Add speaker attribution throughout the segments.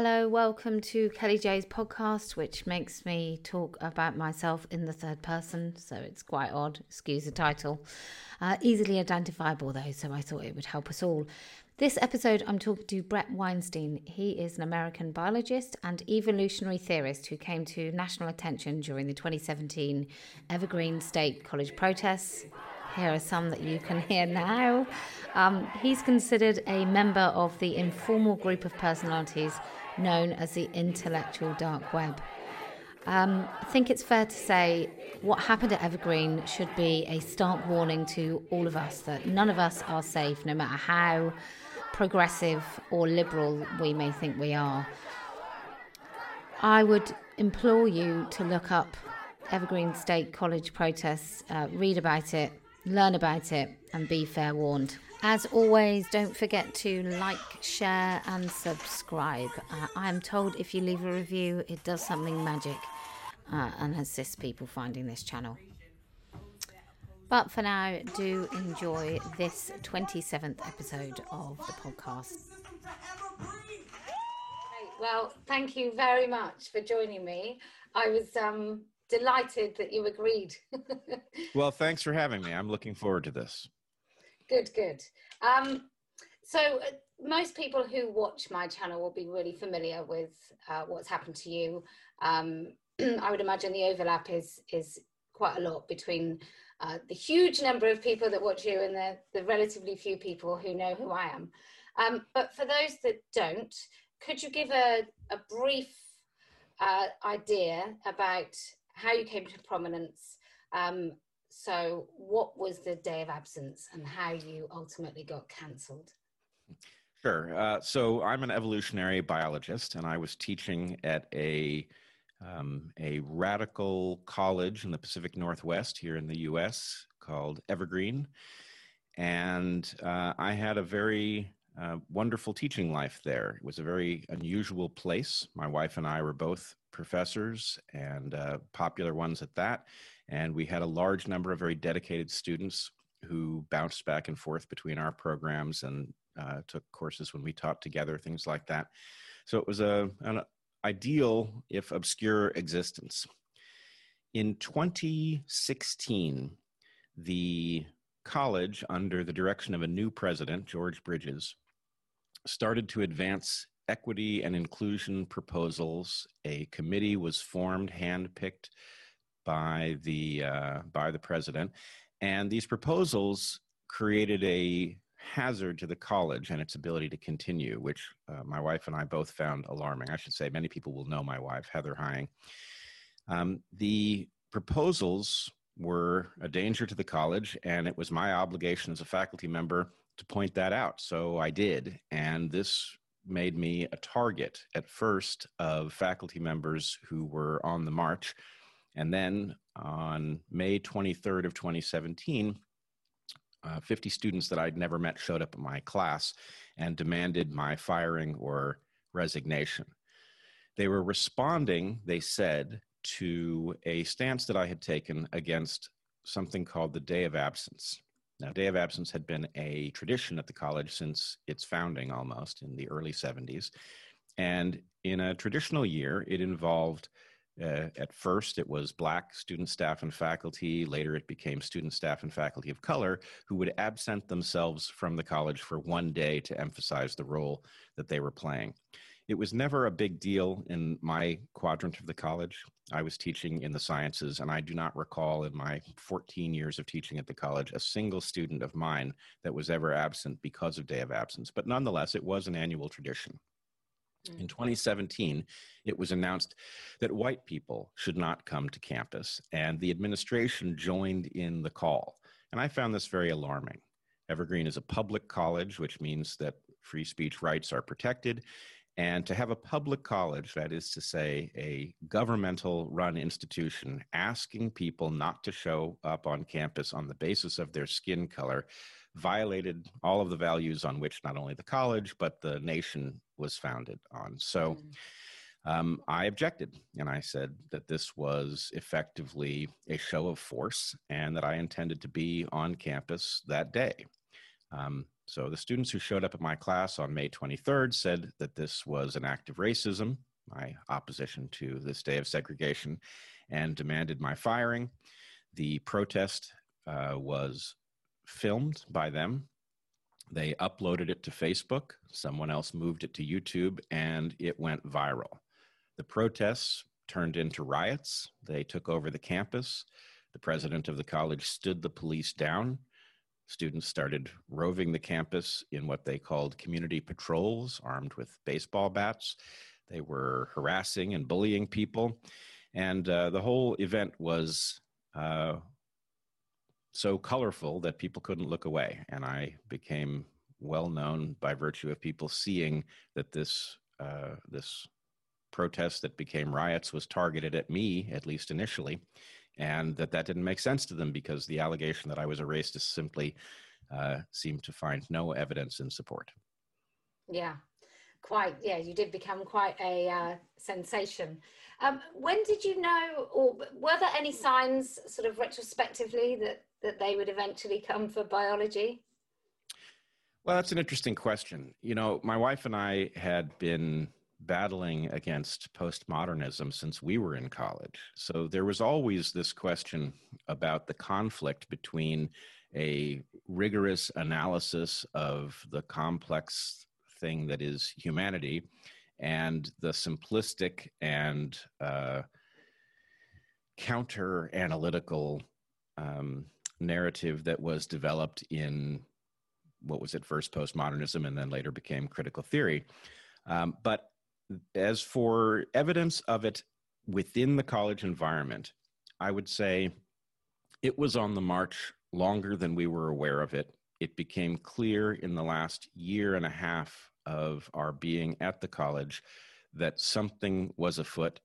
Speaker 1: Hello, welcome to Kelly J's podcast, which makes me talk about myself in the third person, so it's quite odd. Excuse the title. Uh, easily identifiable, though, so I thought it would help us all. This episode, I'm talking to Bret Weinstein. He is an American biologist and evolutionary theorist who came to national attention during the 2017 Evergreen State College protests. Here are some that you can hear now. Um, he's considered a member of the informal group of personalities known as the intellectual dark web. Um, I think it's fair to say what happened at Evergreen should be a stark warning to all of us that none of us are safe, no matter how progressive or liberal we may think we are. I would implore you to look up Evergreen State College protests, uh, read about it, learn about it, and be fair warned. As always, don't forget to like, share, and subscribe. Uh, I am told if you leave a review, it does something magic uh, and assists people finding this channel. But for now, do enjoy this 27th episode of the podcast. Well, thank you very much for joining me. I was um, delighted that you agreed.
Speaker 2: well, thanks for having me. I'm looking forward to this.
Speaker 1: Good, good. Um, so uh, most people who watch my channel will be really familiar with uh, what's happened to you. Um, I would imagine the overlap is is quite a lot between uh, the huge number of people that watch you and the, the relatively few people who know who I am. Um, but for those that don't, could you give a, a brief uh, idea about how you came to prominence um, so, what was the day of absence and how you ultimately got cancelled?
Speaker 2: Sure. Uh, so, I'm an evolutionary biologist, and I was teaching at a um, a radical college in the Pacific Northwest here in the U.S. called Evergreen, and uh, I had a very uh, wonderful teaching life there. It was a very unusual place. My wife and I were both professors and uh, popular ones at that and we had a large number of very dedicated students who bounced back and forth between our programs and uh, took courses when we taught together, things like that. So it was a, an ideal, if obscure, existence. In 2016, the college, under the direction of a new president, George Bridges, started to advance equity and inclusion proposals. A committee was formed, handpicked by the uh, by the president, and these proposals created a hazard to the college and its ability to continue, which uh, my wife and I both found alarming. I should say many people will know my wife, Heather Heying. Um, the proposals were a danger to the college, and it was my obligation as a faculty member to point that out. So I did, and this made me a target at first of faculty members who were on the march and then on May 23rd of 2017, uh, 50 students that I'd never met showed up in my class and demanded my firing or resignation. They were responding, they said, to a stance that I had taken against something called the Day of Absence. Now, Day of Absence had been a tradition at the college since its founding almost in the early 70s. And in a traditional year, it involved uh, at first, it was black student staff and faculty. Later, it became student staff and faculty of color who would absent themselves from the college for one day to emphasize the role that they were playing. It was never a big deal in my quadrant of the college. I was teaching in the sciences, and I do not recall in my 14 years of teaching at the college a single student of mine that was ever absent because of day of absence. But nonetheless, it was an annual tradition. In mm. 2017, it was announced that white people should not come to campus, and the administration joined in the call. And I found this very alarming. Evergreen is a public college, which means that free speech rights are protected. And to have a public college, that is to say, a governmental run institution, asking people not to show up on campus on the basis of their skin color violated all of the values on which not only the college, but the nation was founded on. So mm. um, I objected and I said that this was effectively a show of force and that I intended to be on campus that day. Um, So the students who showed up at my class on May 23rd said that this was an act of racism, my opposition to this day of segregation, and demanded my firing. The protest uh, was filmed by them. They uploaded it to Facebook. Someone else moved it to YouTube, and it went viral. The protests turned into riots. They took over the campus. The president of the college stood the police down. Students started roving the campus in what they called community patrols, armed with baseball bats. They were harassing and bullying people. And uh, the whole event was uh, so colorful that people couldn't look away. And I became well known by virtue of people seeing that this, uh, this protest that became riots was targeted at me, at least initially and that that didn't make sense to them because the allegation that I was a racist simply uh, seemed to find no evidence in support.
Speaker 1: Yeah, quite. Yeah, you did become quite a uh, sensation. Um, when did you know, or were there any signs, sort of retrospectively, that that they would eventually come for biology?
Speaker 2: Well, that's an interesting question. You know, my wife and I had been battling against postmodernism since we were in college. So there was always this question about the conflict between a rigorous analysis of the complex thing that is humanity and the simplistic and uh, counter analytical um, narrative that was developed in what was at first postmodernism and then later became critical theory. Um, but as for evidence of it within the college environment, I would say it was on the march longer than we were aware of it. It became clear in the last year and a half of our being at the college that something was afoot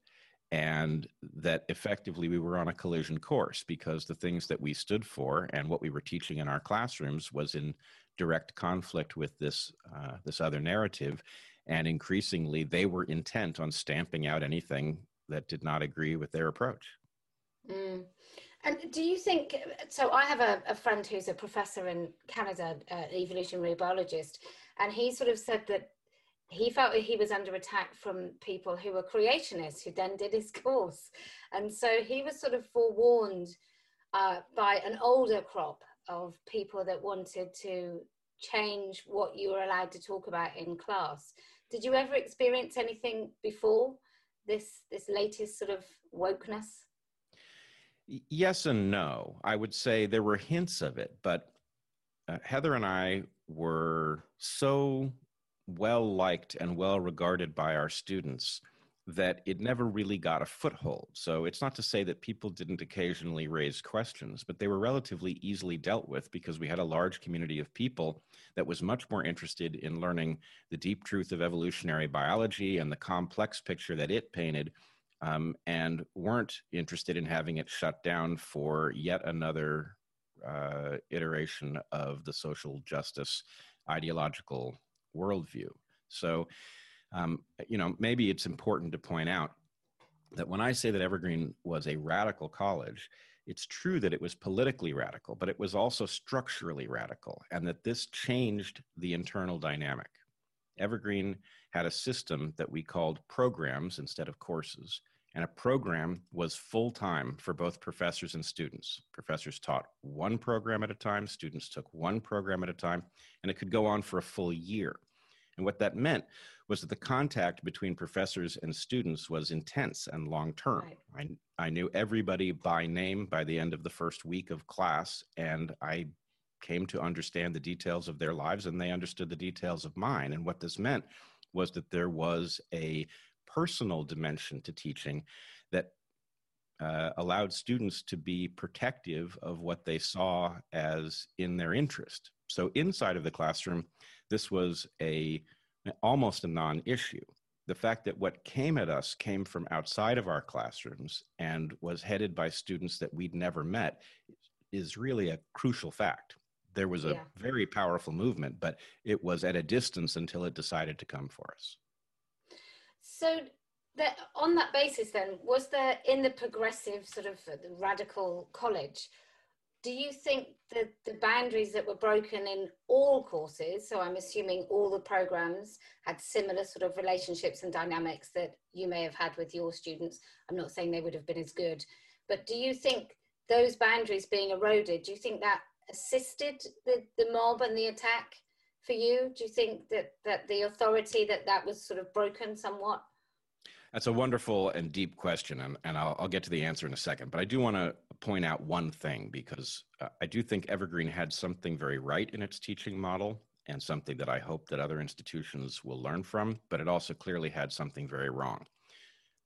Speaker 2: and that effectively we were on a collision course because the things that we stood for and what we were teaching in our classrooms was in direct conflict with this uh, this other narrative and increasingly, they were intent on stamping out anything that did not agree with their approach.
Speaker 1: Mm. And do you think so? I have a, a friend who's a professor in Canada, uh, evolutionary biologist, and he sort of said that he felt that he was under attack from people who were creationists who then did his course. And so he was sort of forewarned uh, by an older crop of people that wanted to change what you were allowed to talk about in class. Did you ever experience anything before this this latest sort of wokeness?
Speaker 2: Yes and no. I would say there were hints of it, but uh, Heather and I were so well liked and well regarded by our students that it never really got a foothold. So it's not to say that people didn't occasionally raise questions, but they were relatively easily dealt with because we had a large community of people that was much more interested in learning the deep truth of evolutionary biology and the complex picture that it painted. Um, and weren't interested in having it shut down for yet another uh, iteration of the social justice ideological worldview. So um, you know, maybe it's important to point out that when I say that Evergreen was a radical college, it's true that it was politically radical, but it was also structurally radical, and that this changed the internal dynamic. Evergreen had a system that we called programs instead of courses, and a program was full time for both professors and students. Professors taught one program at a time, students took one program at a time, and it could go on for a full year. And what that meant was that the contact between professors and students was intense and long term. Right. I, I knew everybody by name by the end of the first week of class, and I came to understand the details of their lives, and they understood the details of mine. And what this meant was that there was a personal dimension to teaching that uh, allowed students to be protective of what they saw as in their interest. So inside of the classroom, this was a almost a non-issue. The fact that what came at us came from outside of our classrooms and was headed by students that we'd never met is really a crucial fact. There was a yeah. very powerful movement, but it was at a distance until it decided to come for us.
Speaker 1: So, that, on that basis, then, was there in the progressive sort of uh, radical college, do you think that the boundaries that were broken in all courses, so I'm assuming all the programs had similar sort of relationships and dynamics that you may have had with your students? I'm not saying they would have been as good, but do you think those boundaries being eroded, do you think that assisted the, the mob and the attack for you? Do you think that, that the authority that that was sort of broken somewhat?
Speaker 2: That's a wonderful and deep question, and, and I'll, I'll, get to the answer in a second. But I do want to point out one thing because uh, I do think Evergreen had something very right in its teaching model and something that I hope that other institutions will learn from, but it also clearly had something very wrong.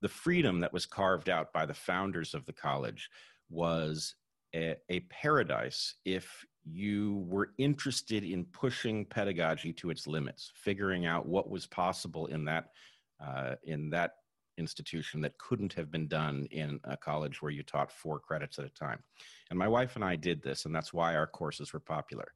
Speaker 2: The freedom that was carved out by the founders of the college was a, a paradise if you were interested in pushing pedagogy to its limits, figuring out what was possible in that uh, in that institution that couldn't have been done in a college where you taught four credits at a time. And my wife and I did this, and that's why our courses were popular.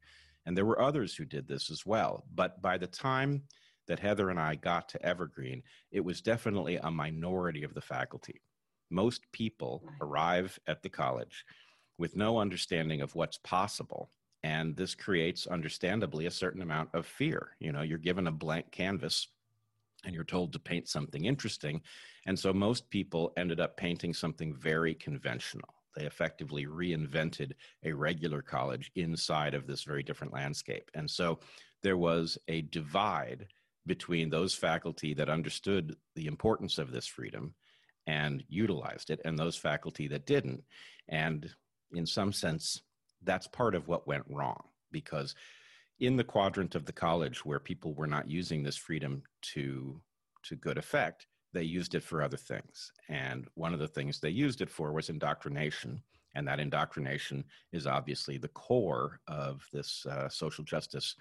Speaker 2: And there were others who did this as well. But by the time that Heather and I got to Evergreen, it was definitely a minority of the faculty. Most people arrive at the college with no understanding of what's possible. And this creates, understandably, a certain amount of fear. You know, you're given a blank canvas and you're told to paint something interesting. And so most people ended up painting something very conventional. They effectively reinvented a regular college inside of this very different landscape. And so there was a divide between those faculty that understood the importance of this freedom and utilized it, and those faculty that didn't. And in some sense, that's part of what went wrong because in the quadrant of the college where people were not using this freedom to to good effect they used it for other things. And one of the things they used it for was indoctrination. And that indoctrination is obviously the core of this uh, social justice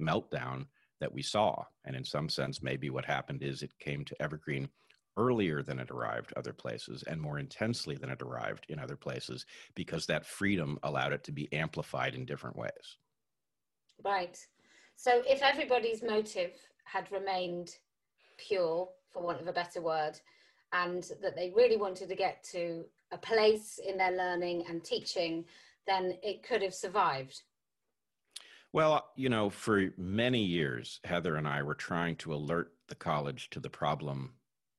Speaker 2: meltdown that we saw. And in some sense maybe what happened is it came to evergreen earlier than it arrived other places and more intensely than it arrived in other places because that freedom allowed it to be amplified in different ways
Speaker 1: Right. So if everybody's motive had remained pure, for want of a better word, and that they really wanted to get to a place in their learning and teaching, then it could have survived.
Speaker 2: Well, you know, for many years, Heather and I were trying to alert the college to the problem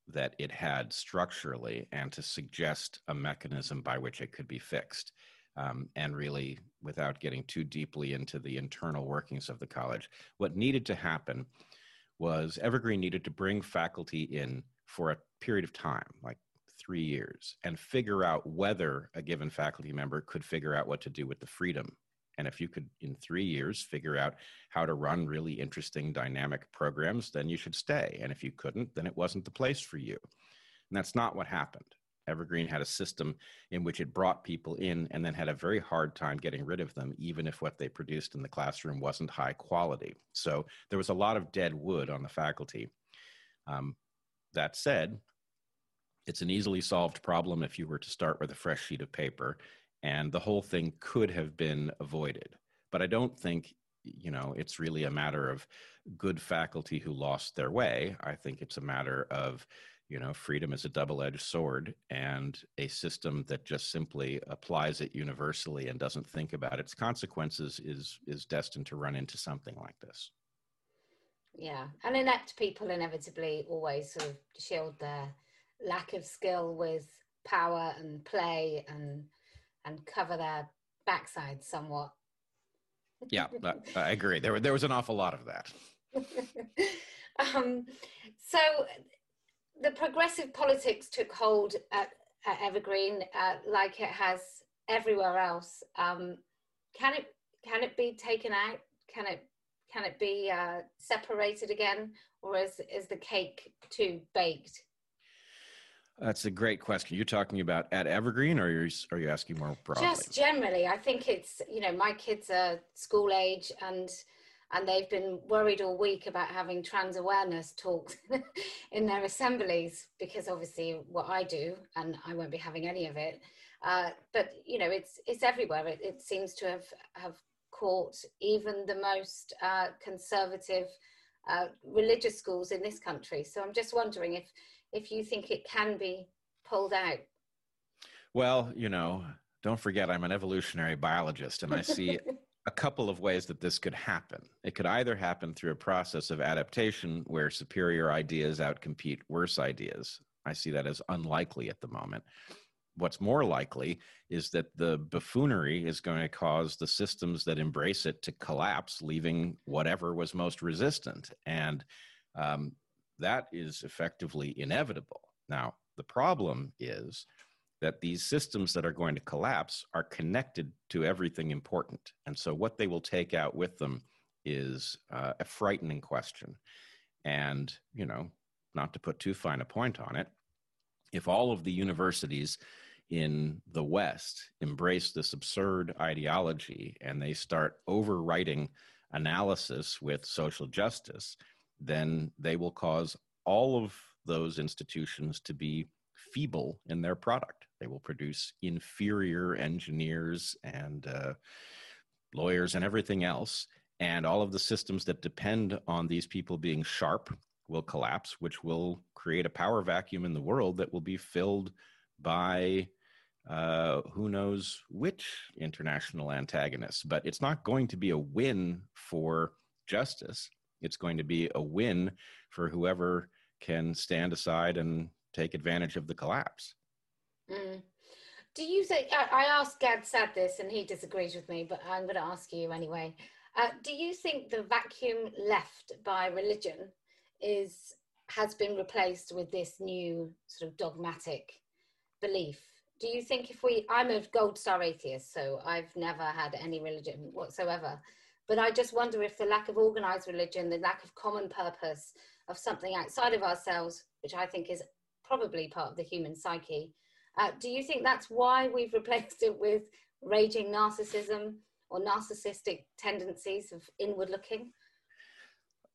Speaker 2: that it had structurally and to suggest a mechanism by which it could be fixed um, and really without getting too deeply into the internal workings of the college. What needed to happen was Evergreen needed to bring faculty in for a period of time, like three years, and figure out whether a given faculty member could figure out what to do with the freedom. And if you could, in three years, figure out how to run really interesting, dynamic programs, then you should stay. And if you couldn't, then it wasn't the place for you. And that's not what happened. Evergreen had a system in which it brought people in and then had a very hard time getting rid of them, even if what they produced in the classroom wasn't high quality. So there was a lot of dead wood on the faculty. Um, that said, it's an easily solved problem if you were to start with a fresh sheet of paper, and the whole thing could have been avoided. But I don't think you know it's really a matter of good faculty who lost their way. I think it's a matter of you know freedom is a double-edged sword and a system that just simply applies it universally and doesn't think about its consequences is is destined to run into something like this
Speaker 1: yeah and inept people inevitably always sort of shield their lack of skill with power and play and and cover their backside somewhat
Speaker 2: yeah i agree there, there was an awful lot of that
Speaker 1: um, so the progressive politics took hold at, at Evergreen, uh, like it has everywhere else. Um, can it can it be taken out? Can it can it be uh, separated again, or is is the cake too baked?
Speaker 2: That's a great question. You're talking about at Evergreen, or are you, are you asking more broadly?
Speaker 1: Just generally, I think it's you know my kids are school age, and and they've been worried all week about having trans awareness talks in their assemblies because obviously what I do and I won't be having any of it. Uh, but you know, it's it's everywhere. It, it, seems to have have caught even the most uh, conservative uh, religious schools in this country. So I'm just wondering if if you think it can be pulled out.
Speaker 2: Well, you know, don't forget I'm an evolutionary biologist, and I see a couple of ways that this could happen. It could either happen through a process of adaptation where superior ideas outcompete worse ideas. I see that as unlikely at the moment. What's more likely is that the buffoonery is going to cause the systems that embrace it to collapse, leaving whatever was most resistant. And um, that is effectively inevitable. Now, the problem is that these systems that are going to collapse are connected to everything important. And so what they will take out with them is uh, a frightening question. And, you know, not to put too fine a point on it, if all of the universities in the West embrace this absurd ideology and they start overwriting analysis with social justice, then they will cause all of those institutions to be feeble in their product. They will produce inferior engineers and uh, lawyers and everything else. And all of the systems that depend on these people being sharp will collapse, which will create a power vacuum in the world that will be filled by uh, who knows which international antagonists. But it's not going to be a win for justice. It's going to be a win for whoever can stand aside and take advantage of the collapse.
Speaker 1: Mm. Do you think? I, asked Gad Saad this, and he disagrees with me, but I'm going to ask you anyway. Uh, do you think the vacuum left by religion is has been replaced with this new sort of dogmatic belief? Do you think if we? I'm a gold star atheist, so I've never had any religion whatsoever. But I just wonder if the lack of organized religion, the lack of common purpose of something outside of ourselves, which I think is probably part of the human psyche. Uh, do you think that's why we've replaced it with raging narcissism or narcissistic tendencies of inward looking?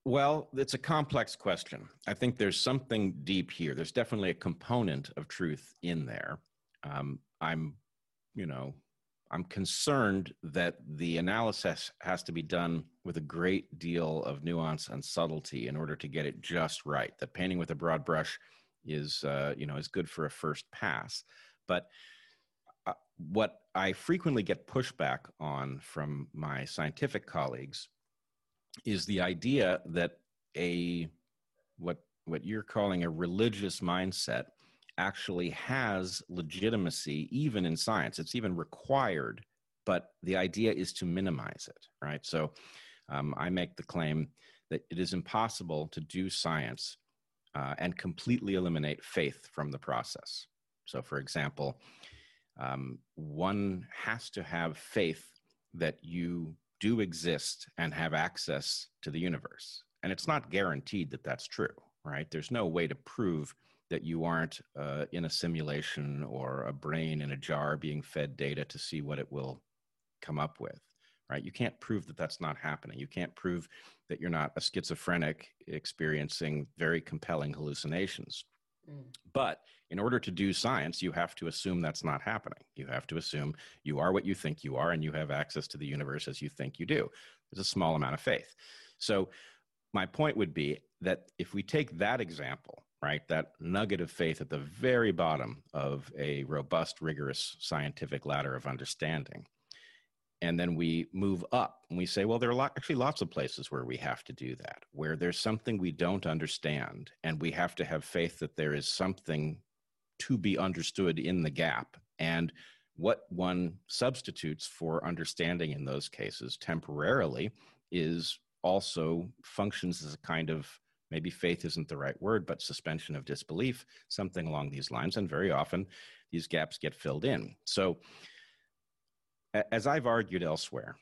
Speaker 2: Well, it's a complex question. I think there's something deep here. There's definitely a component of truth in there. Um, I'm, you know, I'm concerned that the analysis has to be done with a great deal of nuance and subtlety in order to get it just right. That painting with a broad brush is uh, you know is good for a first pass but uh, what i frequently get pushback on from my scientific colleagues is the idea that a what what you're calling a religious mindset actually has legitimacy even in science it's even required but the idea is to minimize it right so um, i make the claim that it is impossible to do science uh, and completely eliminate faith from the process. So, for example, um, one has to have faith that you do exist and have access to the universe. And it's not guaranteed that that's true, right? There's no way to prove that you aren't uh, in a simulation or a brain in a jar being fed data to see what it will come up with right? You can't prove that that's not happening. You can't prove that you're not a schizophrenic experiencing very compelling hallucinations. Mm. But in order to do science, you have to assume that's not happening. You have to assume you are what you think you are and you have access to the universe as you think you do. There's a small amount of faith. So, my point would be that if we take that example, right, that nugget of faith at the very bottom of a robust, rigorous scientific ladder of understanding, and then we move up and we say well there are actually lots of places where we have to do that where there's something we don't understand and we have to have faith that there is something to be understood in the gap. And what one substitutes for understanding in those cases temporarily is also functions as a kind of maybe faith isn't the right word but suspension of disbelief something along these lines and very often these gaps get filled in so as I've argued elsewhere,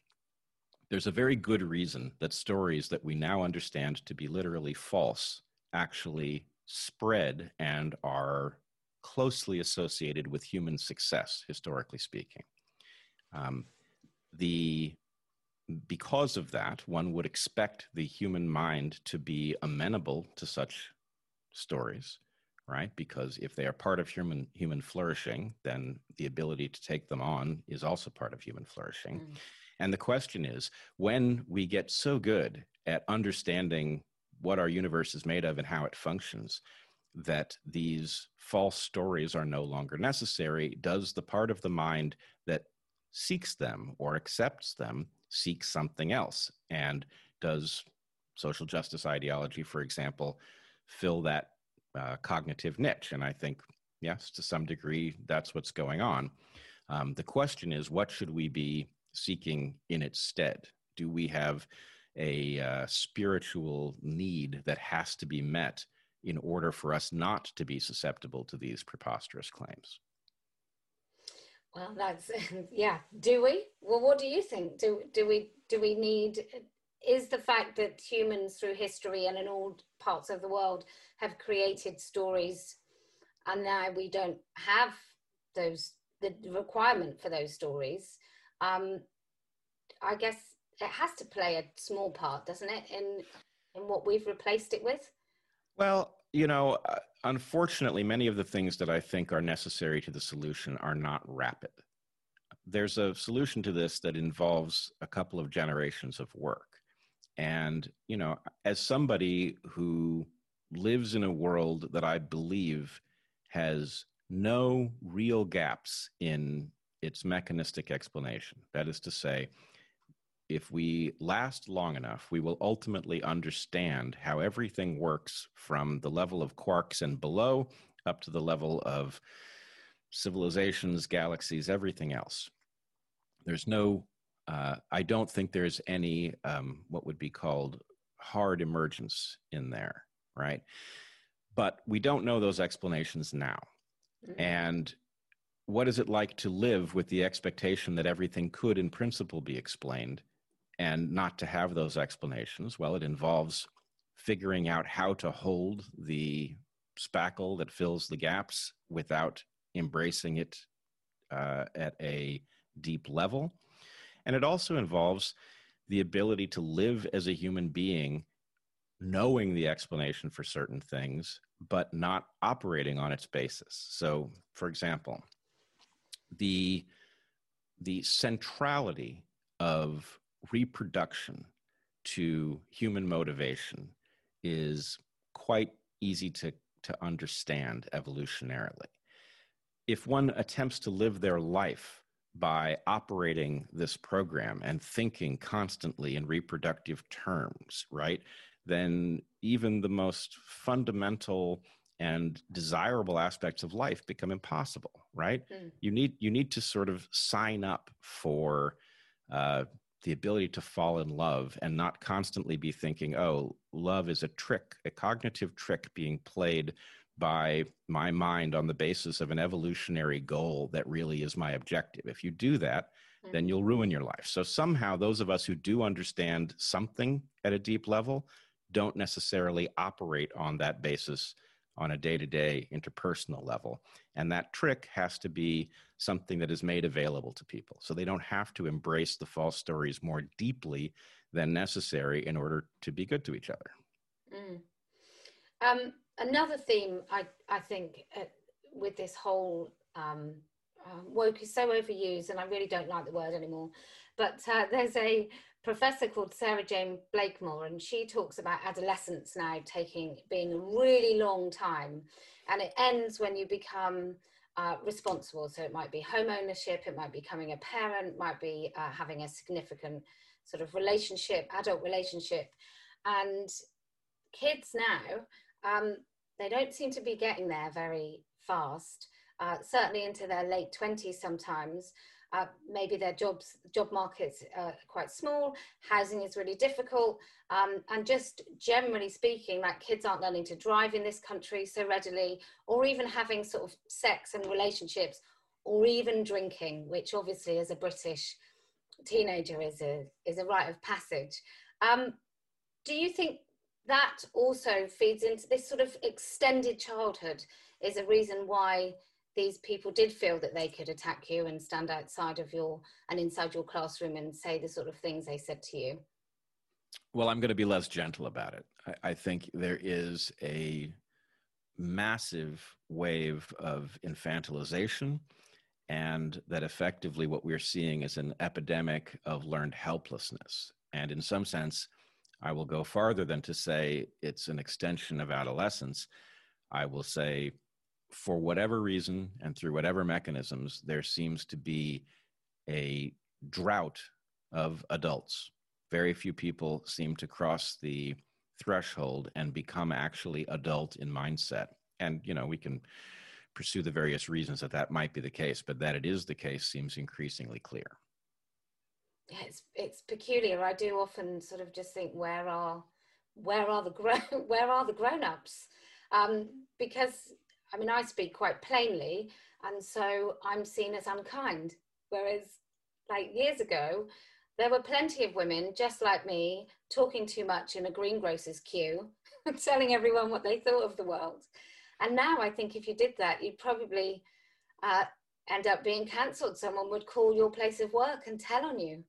Speaker 2: there's a very good reason that stories that we now understand to be literally false actually spread and are closely associated with human success, historically speaking. Um, the because of that, one would expect the human mind to be amenable to such stories right? Because if they are part of human human flourishing, then the ability to take them on is also part of human flourishing. Mm. And the question is, when we get so good at understanding what our universe is made of and how it functions, that these false stories are no longer necessary, does the part of the mind that seeks them or accepts them seek something else? And does social justice ideology, for example, fill that uh, cognitive niche? And I think, yes, to some degree, that's what's going on. Um, the question is, what should we be seeking in its stead? Do we have a uh, spiritual need that has to be met in order for us not to be susceptible to these preposterous claims?
Speaker 1: Well, that's yeah. Do we? Well, what do you think? Do do we do we need? Is the fact that humans through history and in all parts of the world have created stories, and now we don't have those the requirement for those stories? Um, I guess it has to play a small part, doesn't it, in in what we've replaced it with?
Speaker 2: Well, you know, uh, unfortunately, many of the things that I think are necessary to the solution are not rapid. There's a solution to this that involves a couple of generations of work. And, you know, as somebody who lives in a world that I believe has no real gaps in its mechanistic explanation, that is to say, if we last long enough, we will ultimately understand how everything works from the level of quarks and below up to the level of civilizations, galaxies, everything else. There's no, uh, I don't think there's any um, what would be called hard emergence in there, right? But we don't know those explanations now. Mm-hmm. And what is it like to live with the expectation that everything could, in principle, be explained and not to have those explanations? Well, it involves figuring out how to hold the spackle that fills the gaps without embracing it uh, at a deep level. And it also involves the ability to live as a human being, knowing the explanation for certain things, but not operating on its basis. So, for example, the the centrality of reproduction to human motivation is quite easy to, to understand evolutionarily. If one attempts to live their life by operating this program and thinking constantly in reproductive terms, right, then even the most fundamental and desirable aspects of life become impossible, right? Mm. You need you need to sort of sign up for uh, the ability to fall in love and not constantly be thinking, oh, love is a trick, a cognitive trick being played by my mind on the basis of an evolutionary goal that really is my objective. If you do that, mm-hmm. then you'll ruin your life. So somehow, those of us who do understand something at a deep level don't necessarily operate on that basis on a day to day interpersonal level. And that trick has to be something that is made available to people. So they don't have to embrace the false stories more deeply than necessary in order to be good to each other.
Speaker 1: Mm. Um, another theme, I, I think, uh, with this whole um, uh, woke is so overused, and I really don't like the word anymore. But uh, there's a professor called Sarah-Jayne Blakemore, and she talks about adolescence now taking being a really long time, and it ends when you become uh, responsible. So it might be home ownership, it might be becoming a parent, might be uh, having a significant sort of relationship, adult relationship, and kids now um, they don't seem to be getting there very fast. Uh, certainly into their late 20s sometimes. Uh, maybe their jobs job markets are quite small housing is really difficult. Um, and just generally speaking like kids aren't learning to drive in this country so readily or even having sort of sex and relationships or even drinking which obviously as a british teenager is a is a rite of passage. Um, do you think that also feeds into this sort of extended childhood is a reason why these people did feel that they could attack you and stand outside of your and inside your classroom and say the sort of things they said to you?
Speaker 2: Well, I'm going to be less gentle about it. I, I think there is a massive wave of infantilization, and that effectively what we're seeing is an epidemic of learned helplessness. And in some sense, I will go farther than to say it's an extension of adolescence I will say, for whatever reason and through whatever mechanisms, there seems to be a drought of adults. Very few people seem to cross the threshold and become actually adult in mindset. And, you know, we can pursue the various reasons that that might be the case, but that it is the case seems increasingly clear.
Speaker 1: Yeah, it's it's peculiar. I do often sort of just think, where are where are the grown where are the grown ups? Um, because I mean, I speak quite plainly, and so I'm seen as unkind. Whereas, like years ago, there were plenty of women just like me talking too much in a greengrocer's queue, and telling everyone what they thought of the world. And now I think if you did that, you'd probably uh, end up being cancelled. Someone would call your place of work and tell on you.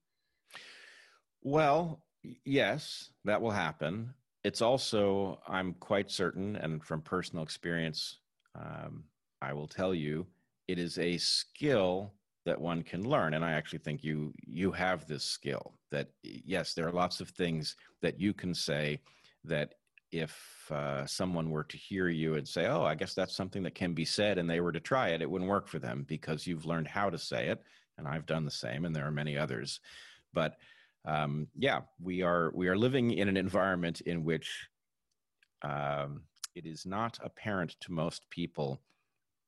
Speaker 2: Well, yes, that will happen. It's also, I'm quite certain, and from personal experience, um, I will tell you, it is a skill that one can learn. And I actually think you you have this skill. That yes, there are lots of things that you can say that if uh, someone were to hear you and say, "Oh, I guess that's something that can be said," and they were to try it, it wouldn't work for them because you've learned how to say it, and I've done the same, and there are many others. But um, yeah, we are we are living in an environment in which um, it is not apparent to most people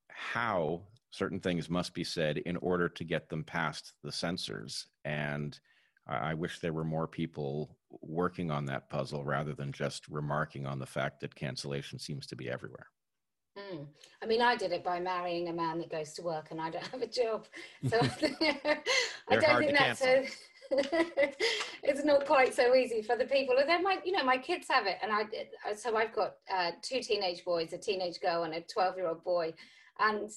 Speaker 2: how certain things must be said in order to get them past the censors. And I wish there were more people working on that puzzle rather than just remarking on the fact that cancellation seems to be everywhere.
Speaker 1: Mm. I mean, I did it by marrying a man that goes to work and I don't have a job. So I don't think that's a, it's not quite so easy for the people. And then my, you know, my kids have it, and I. So I've got uh, two teenage boys, a teenage girl, and a twelve-year-old boy, and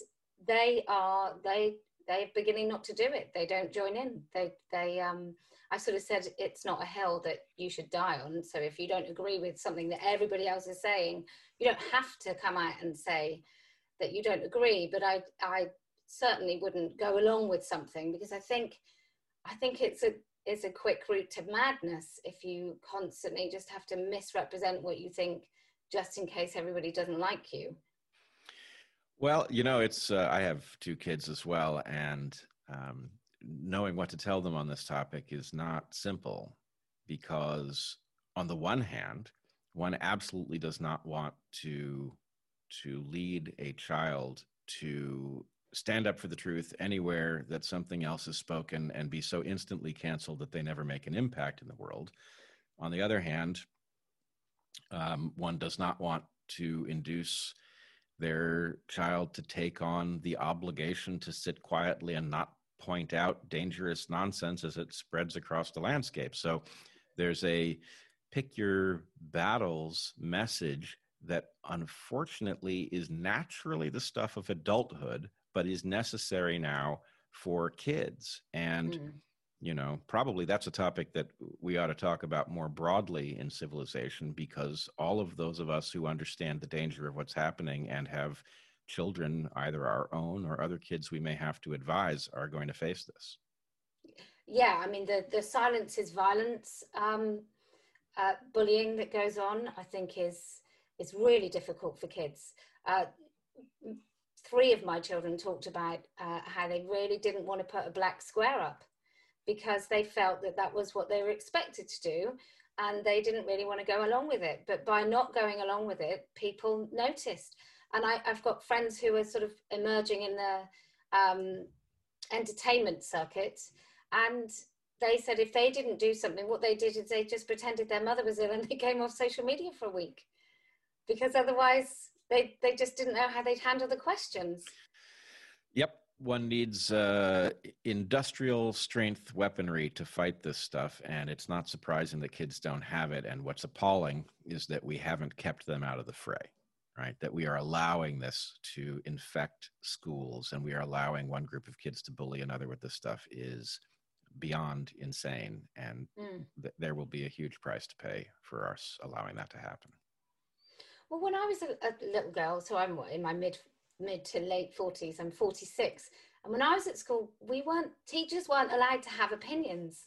Speaker 1: they are they they're beginning not to do it. They don't join in. They they um. I sort of said it's not a hill that you should die on. So if you don't agree with something that everybody else is saying, you don't have to come out and say that you don't agree. But I I certainly wouldn't go along with something because I think I think it's a it's a quick route to madness if you constantly just have to misrepresent what you think just in case everybody doesn't like you.
Speaker 2: Well, you know, it's uh, I have two kids as well, and um, knowing what to tell them on this topic is not simple because, on the one hand, one absolutely does not want to to lead a child to stand up for the truth anywhere that something else is spoken and be so instantly canceled that they never make an impact in the world. On the other hand, um, one does not want to induce their child to take on the obligation to sit quietly and not point out dangerous nonsense as it spreads across the landscape. So there's a pick your battles message that unfortunately is naturally the stuff of adulthood but is necessary now for kids. And, mm. you know, probably that's a topic that we ought to talk about more broadly in civilization because all of those of us who understand the danger of what's happening and have children, either our own or other kids we may have to advise, are going to face this.
Speaker 1: Yeah, I mean, the, the silence is violence. Um, uh, bullying that goes on, I think, is is really difficult for kids. Uh, three of my children talked about uh, how they really didn't want to put a black square up because they felt that that was what they were expected to do and they didn't really want to go along with it. But by not going along with it, people noticed. And I, have got friends who are sort of emerging in the um, entertainment circuit and they said if they didn't do something, what they did is they just pretended their mother was ill and they came off social media for a week because otherwise they they just didn't know how they'd handle the questions.
Speaker 2: Yep, one needs uh, industrial strength weaponry to fight this stuff, and it's not surprising that kids don't have it. And what's appalling is that we haven't kept them out of the fray, right? That we are allowing this to infect schools, and we are allowing one group of kids to bully another with this stuff is beyond insane, and mm. th- there will be a huge price to pay for us allowing that to happen.
Speaker 1: Well, when I was a, a little girl, so I'm in my mid mid to late forties. I'm 46, and when I was at school, we weren't teachers weren't allowed to have opinions.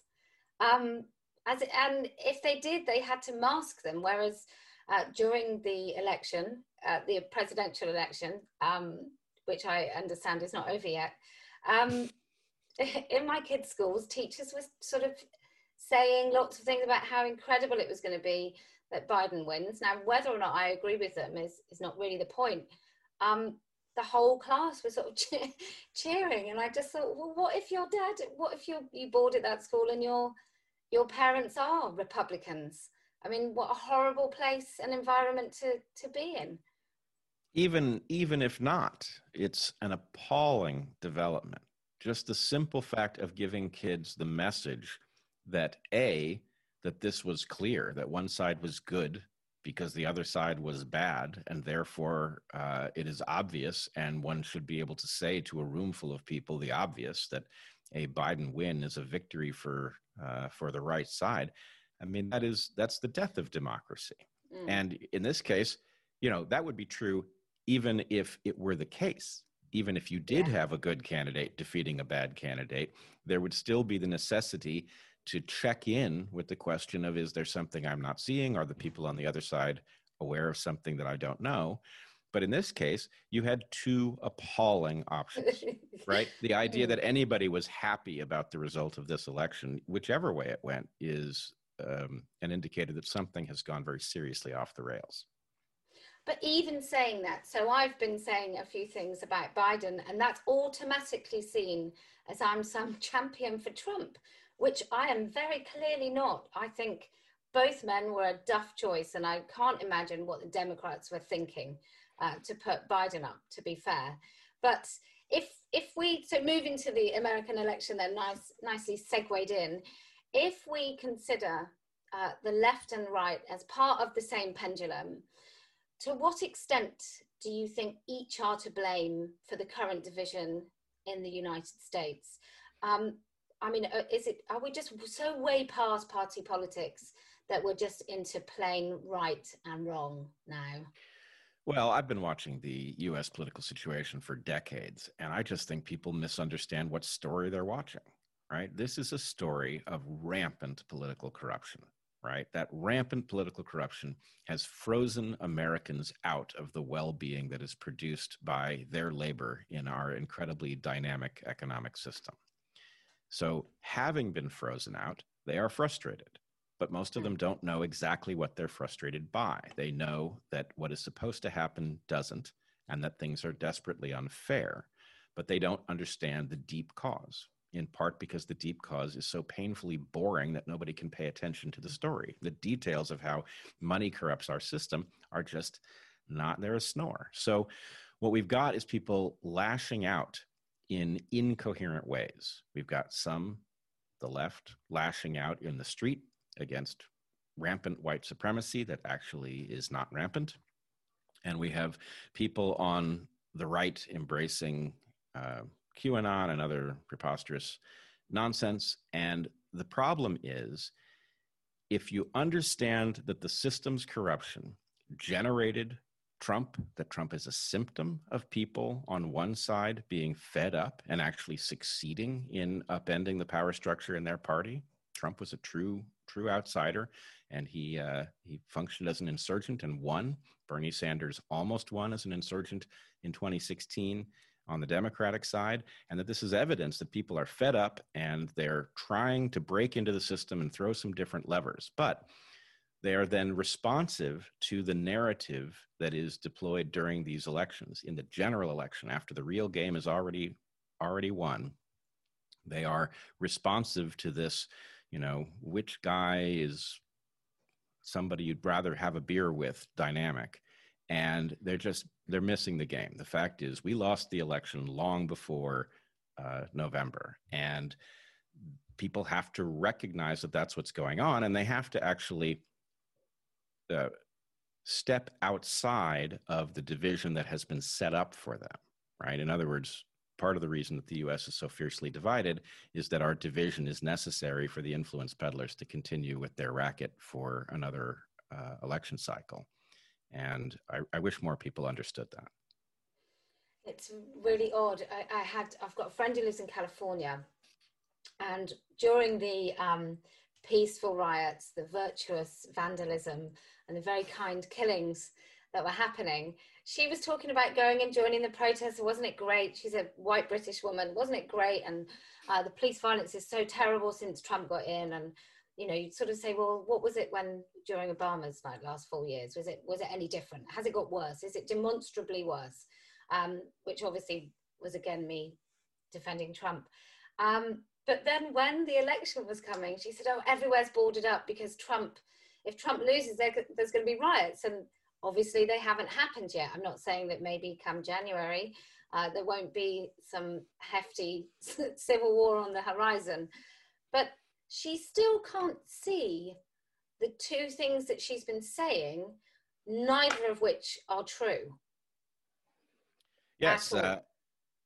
Speaker 1: Um, as and if they did, they had to mask them. Whereas uh, during the election, uh, the presidential election, um, which I understand is not over yet. Um, in my kids' schools, teachers were sort of saying lots of things about how incredible it was going to be that Biden wins. Now, whether or not I agree with them is, is not really the point. Um, the whole class was sort of che- cheering, and I just thought, well, what if your dad, what if you you board at that school and your your parents are Republicans? I mean, what a horrible place and environment to to be in.
Speaker 2: Even even if not, it's an appalling development. Just the simple fact of giving kids the message that a that this was clear that one side was good because the other side was bad, and therefore uh, it is obvious, and one should be able to say to a room full of people the obvious that a Biden win is a victory for uh, for the right side. I mean, that is that's the death of democracy. Mm. And in this case, you know, that would be true even if it were the case. Even if you did yeah. have a good candidate defeating a bad candidate, there would still be the necessity to check in with the question of is there something I'm not seeing? Are the people on the other side aware of something that I don't know? But in this case, you had two appalling options, right? The idea that anybody was happy about the result of this election, whichever way it went, is um, an indicator that something has gone very seriously off the rails.
Speaker 1: But even saying that, so I've been saying a few things about Biden, and that's automatically seen as I'm some champion for Trump, which I am very clearly not. I think both men were a duff choice, and I can't imagine what the Democrats were thinking uh, to put Biden up. To be fair, but if if we so moving to the American election, then nice nicely segued in. If we consider uh, the left and right as part of the same pendulum, to what extent do you think each are to blame for the current division in the United States? Um, I mean, uh, is it are we just so way past party politics that we're just into plain right and wrong now?
Speaker 2: Well, I've been watching the US political situation for decades, and I just think people misunderstand what story they're watching, right? This is a story of rampant political corruption, right? That rampant political corruption has frozen Americans out of the well being that is produced by their labor in our incredibly dynamic economic system. So, having been frozen out, they are frustrated. But most of them hmm. don't know exactly what they're frustrated by. They know that what is supposed to happen doesn't, and that things are desperately unfair, but they don't understand the deep cause, in part because the deep cause is so painfully boring that nobody can pay attention to the story. The details of how money corrupts our system are just not there a snore. So, what we've got is people lashing out in incoherent ways. We've got some, the left, lashing out in the street against rampant white supremacy that actually is not rampant. And we have people on the right embracing uh, QAnon and other preposterous nonsense. And the problem is if you understand that the system's corruption generated Trump, that Trump is a symptom of people on one side being fed up and actually succeeding in upending the power structure in their party. Trump was a true true outsider, and he uh, he functioned as an insurgent and won. Bernie Sanders almost won as an insurgent in 2016 on the Democratic side, and that this is evidence that people are fed up and they're trying to break into the system and throw some different levers, but they are then responsive to the narrative that is deployed during these elections. In the general election after the real game is already already won they are responsive to this you know which guy is somebody you'd rather have a beer with dynamic. And they're just they're missing the game. The fact is we lost the election long before uh, november and people have to recognize that that's what's going on and they have to actually uh, step outside of the division that has been set up for them, right? In other words, part of the reason that the US is so fiercely divided is that our division is necessary for the influence peddlers to continue with their racket for another uh, election cycle. And I, I, wish more people understood that.
Speaker 1: It's really odd. I, I, had, I've got a friend who lives in California, and during the um, peaceful riots, the virtuous vandalism, and the very kind killings that were happening. She was talking about going and joining the protests. Wasn't it great? She's a white British woman. Wasn't it great? And uh, the police violence is so terrible since Trump got in. And you know, you sort of say, well, what was it when during Obama's like last four years? Was it was it any different? Has it got worse? Is it demonstrably worse? Um, which obviously was again me defending Trump. Um, but then when the election was coming, she said, oh, everywhere's boarded up because Trump, if Trump loses, there's going to be riots. And obviously they haven't happened yet. I'm not saying that maybe come January, uh, there won't be some hefty civil war on the horizon. But she still can't see the two things that she's been saying, neither of which are true.
Speaker 2: Yes, uh,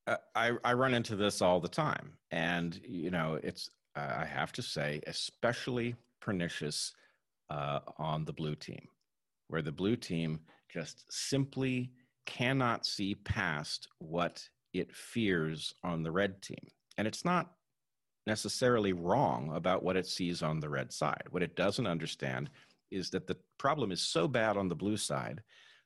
Speaker 2: uh, I, I run into this all the time. And, you know, it's, uh, I have to say, especially pernicious uh, on the blue team, where the blue team just simply cannot see past what it fears on the red team. And it's not necessarily wrong about what it sees on the red side. What it doesn't understand is that the problem is so bad on the blue side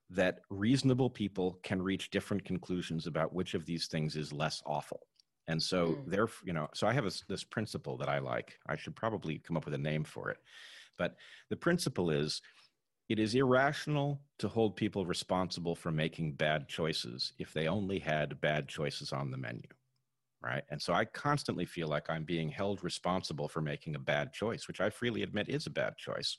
Speaker 2: that reasonable people can reach different conclusions about which of these things is less awful. And so mm. there, you know, so I have a, this principle that I like. I should probably come up with a name for it. But the principle is it is irrational to hold people responsible for making bad choices if they only had bad choices on the menu right? And so I constantly feel like I'm being held responsible for making a bad choice, which I freely admit is a bad choice.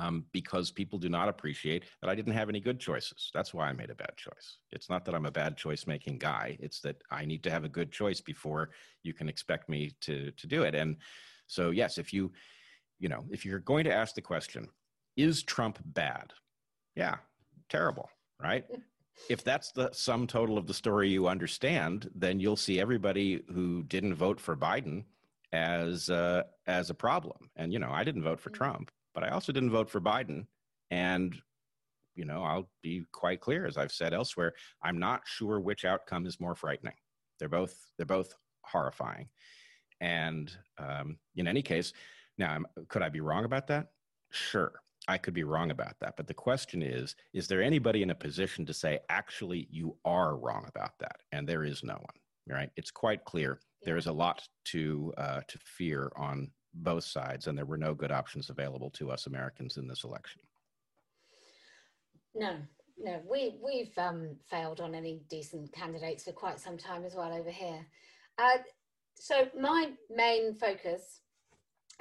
Speaker 2: Um, because people do not appreciate that I didn't have any good choices. That's why I made a bad choice. It's not that I'm a bad choice making guy. It's that I need to have a good choice before you can expect me to to do it. And so yes, if you you know if you're going to ask the question, is Trump bad? Yeah, terrible, right? if that's the sum total of the story you understand, then you'll see everybody who didn't vote for Biden as uh, as a problem. And you know, I didn't vote for mm-hmm. Trump, but I also didn't vote for Biden. And you know, I'll be quite clear, as I've said elsewhere, I'm not sure which outcome is more frightening. They're both they're both horrifying. And um, in any case, now could I be wrong about that? Sure. I could be wrong about that. But the question is is there anybody in a position to say, actually, you are wrong about that? And there is no one, right? It's quite clear. There is a lot to, uh, to fear on both sides, and there were no good options available to us Americans in this election.
Speaker 1: No, no, we, we've um, failed on any decent candidates for quite some time as well over here. Uh, so, my main focus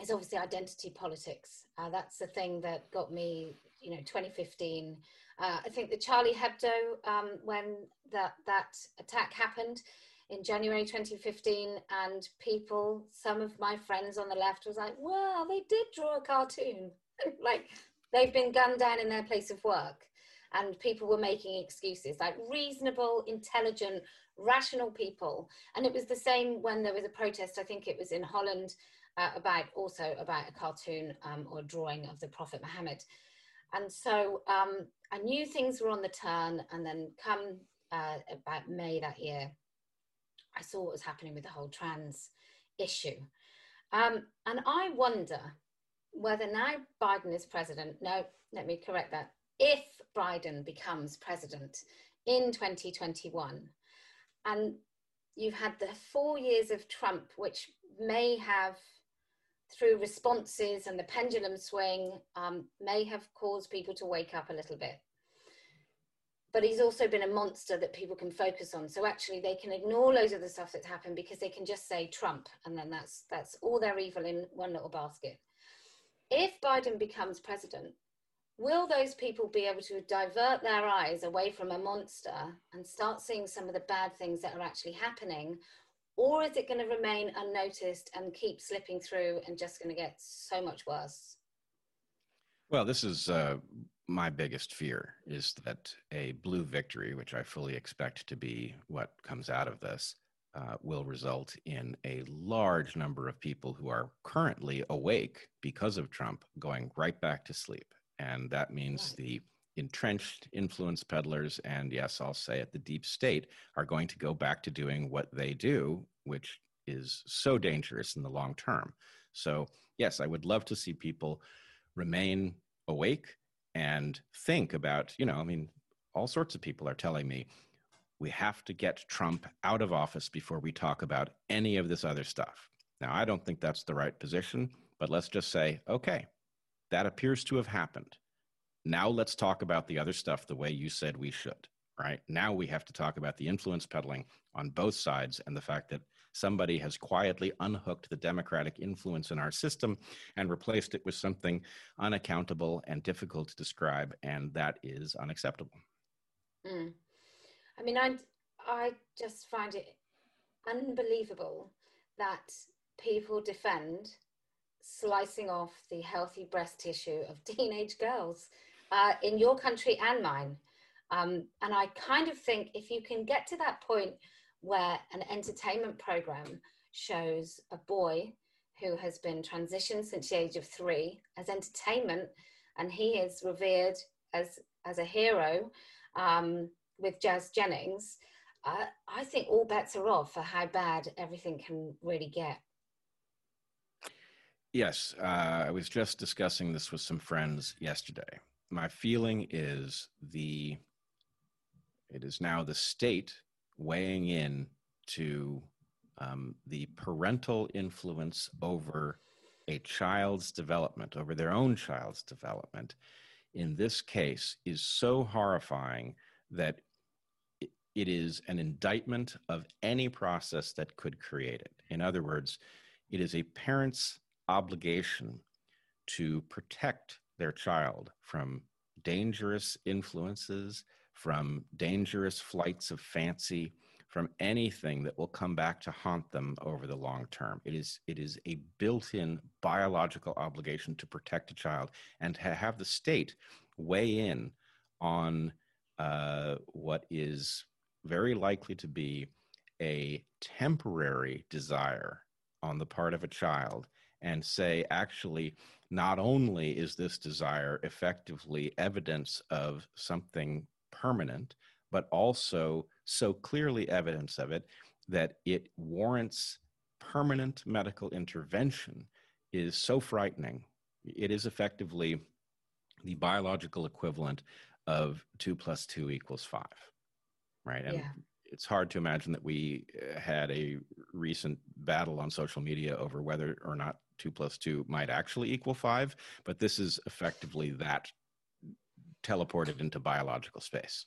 Speaker 1: is obviously identity politics. Uh, that's the thing that got me, you know, 2015. Uh, I think the Charlie Hebdo, um, when that, that attack happened in January 2015, and people, some of my friends on the left was like, well, they did draw a cartoon. like they've been gunned down in their place of work. And people were making excuses, like reasonable, intelligent, rational people. And it was the same when there was a protest, I think it was in Holland, uh, about also about a cartoon um, or drawing of the Prophet Muhammad. And so um, I knew things were on the turn. And then come uh, about May that year, I saw what was happening with the whole trans issue. Um, and I wonder whether now Biden is president, no, let me correct that. If Biden becomes president in 2021, and you've had the four years of Trump, which may have through responses and the pendulum swing um, may have caused people to wake up a little bit. But he's also been a monster that people can focus on. So actually, they can ignore loads of the stuff that's happened because they can just say Trump, and then that's that's all their evil in one little basket. If Biden becomes president, will those people be able to divert their eyes away from a monster and start seeing some of the bad things that are actually happening, or is it going to remain unnoticed and keep slipping through and just going to get so much worse?
Speaker 2: Well, this is uh, my biggest fear is that a blue victory, which I fully expect to be what comes out of this, uh, will result in a large number of people who are currently awake because of Trump going right back to sleep. And that means the entrenched influence peddlers and yes i'll say it the deep state are going to go back to doing what they do which is so dangerous in the long term so yes i would love to see people remain awake and think about, you know, I mean, all sorts of people are telling me we have to get Trump out of office before we talk about any of this other stuff. Now, I don't think that's the right position, but let's just say, okay, that appears to have happened. Now let's talk about the other stuff the way you said we should, right? Now we have to talk about the influence peddling on both sides and the fact that somebody has quietly unhooked the democratic influence in our system and replaced it with something unaccountable and difficult to describe, and that is unacceptable.
Speaker 1: Mm. I mean, I I just find it unbelievable that people defend slicing off the healthy breast tissue of teenage girls uh, in your country and mine. Um, and I kind of think if you can get to that point where an entertainment program shows a boy who has been transitioned since the age of three as entertainment, and he is revered as as a hero um, with Jazz Jennings. Uh, I think all bets are off for how bad everything can really get.
Speaker 2: Yes, uh, I was just discussing this with some friends yesterday. My feeling is the it is now the state weighing in to um, the parental influence over a child's development, over their own child's development, in this case is so horrifying that it is an indictment of any process that could create it. In other words, it is a parent's obligation to protect their child from dangerous influences, from dangerous flights of fancy, from anything that will come back to haunt them over the long term. It is it is a built-in biological obligation to protect a child and to have the state weigh in on uh, what is very likely to be a temporary desire on the part of a child and say, actually, not only is this desire effectively evidence of something permanent, but also so clearly evidence of it that it warrants permanent medical intervention is so frightening. It is effectively the biological equivalent of two plus two equals five, right? And yeah. it's hard to imagine that we uh, had a recent battle on social media over whether or not two plus two might actually equal five, but this is effectively that teleported into biological space.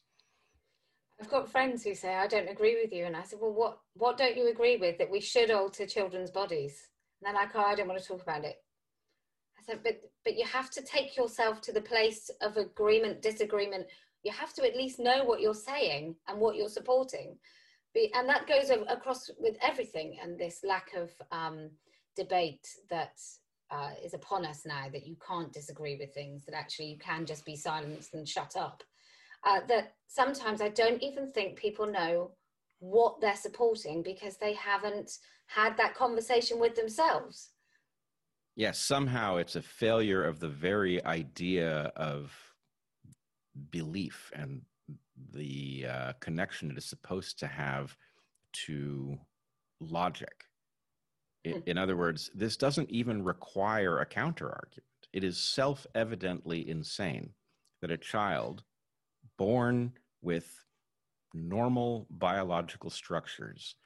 Speaker 1: I've got friends who say I don't agree with you, and I said, "Well, what what don't you agree with that we should alter children's bodies?" And they're like, "Oh, I don't want to talk about it." I said, "But but you have to take yourself to the place of agreement, disagreement. You have to at least know what you're saying and what you're supporting, and that goes across with everything. And this lack of um, debate that uh, is upon us now that you can't disagree with things, that actually you can just be silenced and shut up. Uh, that sometimes I don't even think people know what they're supporting because they haven't had that conversation with themselves.
Speaker 2: Yes, somehow it's a failure of the very idea of belief and the uh, connection it is supposed to have to logic in, hmm. in other words, this doesn't even require a counter argument. It is self evidently insane that a child born with normal biological structures